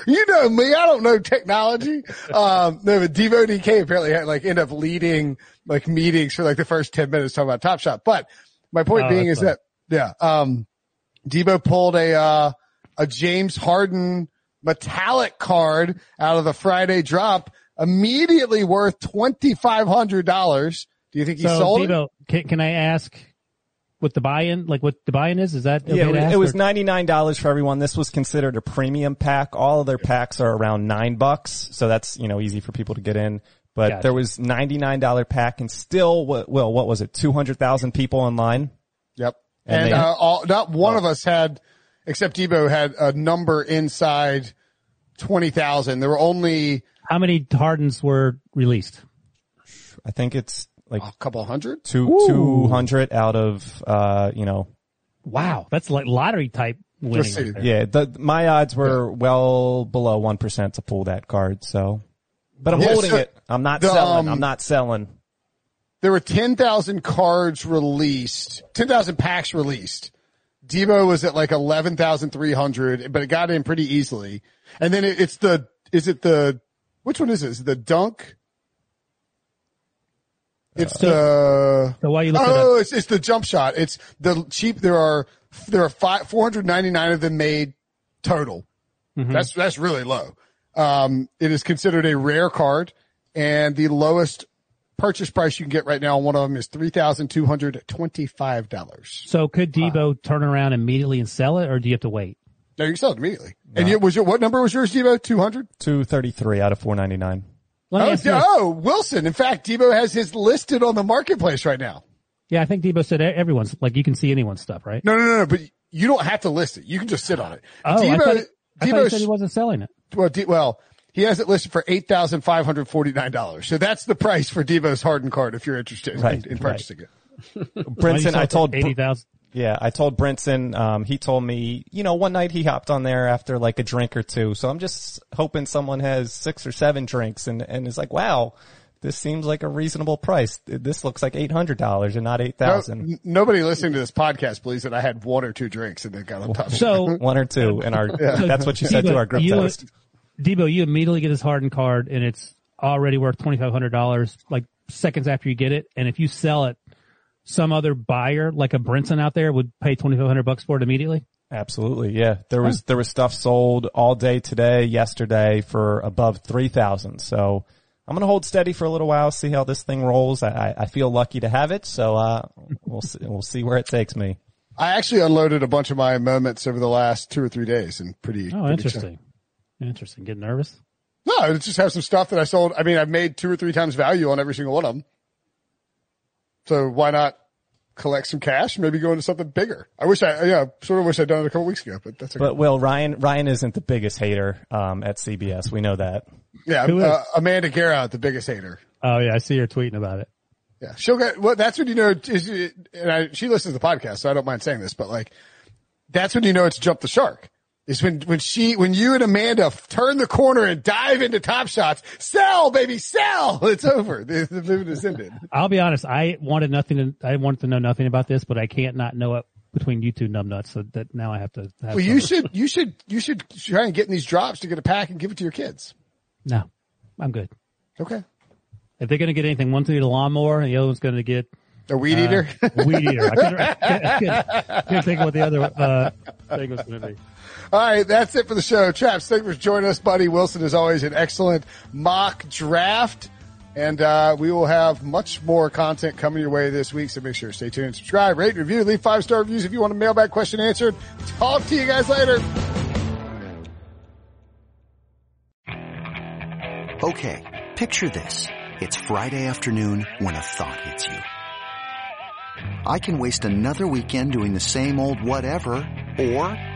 you know me, I don't know technology. Um, no, but Devo and EK apparently had like end up leading like meetings for like the first 10 minutes talking about Top Shot. But my point Oh, being is that's that, yeah, um, Debo pulled a, uh, a James Harden metallic card out of the Friday drop immediately worth $2,500. Do you think he So, sold it? Debo, can, can I ask what the buy-in, like what the buy-in is? Is that okay Yeah, it was, it was $99 for everyone. This was considered a premium pack. All of their packs are around nine bucks. So that's, you know, easy for people to get in. But Gotcha. there was $99 pack and still, what, well, what was it? 200,000 people online. Yep. And And, they- uh, all, not one of us had, except Debo had a number inside 20,000. There were only How many Hardens were released? I think it's like a couple hundred. two, 200 out of, uh, you know, Wow, that's like lottery type winning. Right yeah, the, my odds were well below 1% to pull that card. So, but I'm Yeah, holding so it. I'm not the, selling. um, I'm not selling. There were 10,000 cards released, 10,000 packs released. Debo was at like 11,300, but it got in pretty easily. And then it, it's the, is it the, which one is it? Is it the dunk? It's the, So while you look it oh, up, it's, it's the jump shot. It's the cheap. There are, there are five, 499 of them made total. Mm-hmm. That's, that's really low. Um, it is considered a rare card and the lowest purchase price you can get right now on one of them is $3,225. so could Debo turn around immediately and sell it, or do you have to wait? No, you can sell it immediately. And you, was your, what number was yours, Debo? 200? 233 out of 499. Let me Oh, ask you this. oh, Wilson. In fact, Debo has his listed on the marketplace right now. Yeah, I think Debo said everyone's like you can see anyone's stuff, right? No, no, no, no, but you don't have to list it. You can just sit on it. Oh, I thought, I thought he said he wasn't selling it. well, D, well, he has it listed for eight thousand five hundred forty nine dollars. So that's the price for Debo's hardened card if you're interested Right, in, in right. purchasing it. Brinson, I told eighty thousand. Yeah, I told Brinson, um, he told me, you know, one night he hopped on there after like a drink or two. So I'm just hoping someone has six or seven drinks and, and is like, wow, this seems like a reasonable price. This looks like $800 and not 8000 n- nobody listening to this podcast believes that I had one or two drinks and then got on top. of. So One or two in our, that's what you said to our group you- text. Debo, you immediately get this hardened card and it's already worth twenty five hundred dollars like seconds after you get it. And if you sell it, some other buyer like a Brinson out there would pay twenty five hundred bucks for it immediately. Absolutely. Yeah. There was, there was stuff sold all day today, yesterday for above 3000 So I'm going to hold steady for a little while, see how this thing rolls. I, I- I feel lucky to have it. So, uh, we'll see, we'll see where it takes me. I actually unloaded a bunch of my moments over the last two or three days and pretty. Oh, pretty interesting. Interesting. Get nervous. No, I just have some stuff that I sold. I mean, I've made two or three times value on every single one of them. So why not collect some cash? Maybe go into something bigger. I wish I, yeah, sort of wish I'd done it a couple weeks ago, but that's okay. But Will Ryan Ryan isn't the biggest hater um, at CBS. We know that. yeah, Who is? uh, Amanda Guerra, the biggest hater. Oh yeah, I see her tweeting about it. Yeah, she'll get. Well, that's when you know. Is, and I, she listens to the podcast, so I don't mind saying this, but like, that's when you know it's jump the shark. Is when when she when you and Amanda turn the corner and dive into top shots. Sell, baby, sell. It's over. The, the movement is ended. I'll be honest. I wanted nothing. To, I wanted to know nothing about this, but I can't not know it between you two numbnuts. So that now I have to. Have Well, you should you should you should try and get in these drops to get a pack and give it to your kids. No, I'm good. Okay, If they're going to get anything, one's going to get a lawnmower, and the other one's going to get a weed eater. a weed eater. I couldn't, I couldn't, I couldn't- I couldn't think of what the other uh, thing was going to be. All right, that's it for the show. Traps, thank you for joining us, buddy. Wilson is always an excellent mock draft. And uh, we will have much more content coming your way this week. So make sure to stay tuned, subscribe, rate, review, leave five star reviews if you want a mailbag question answered. Talk to you guys later. Okay, picture this. It's Friday afternoon when a thought hits you. I can waste another weekend doing the same old whatever, or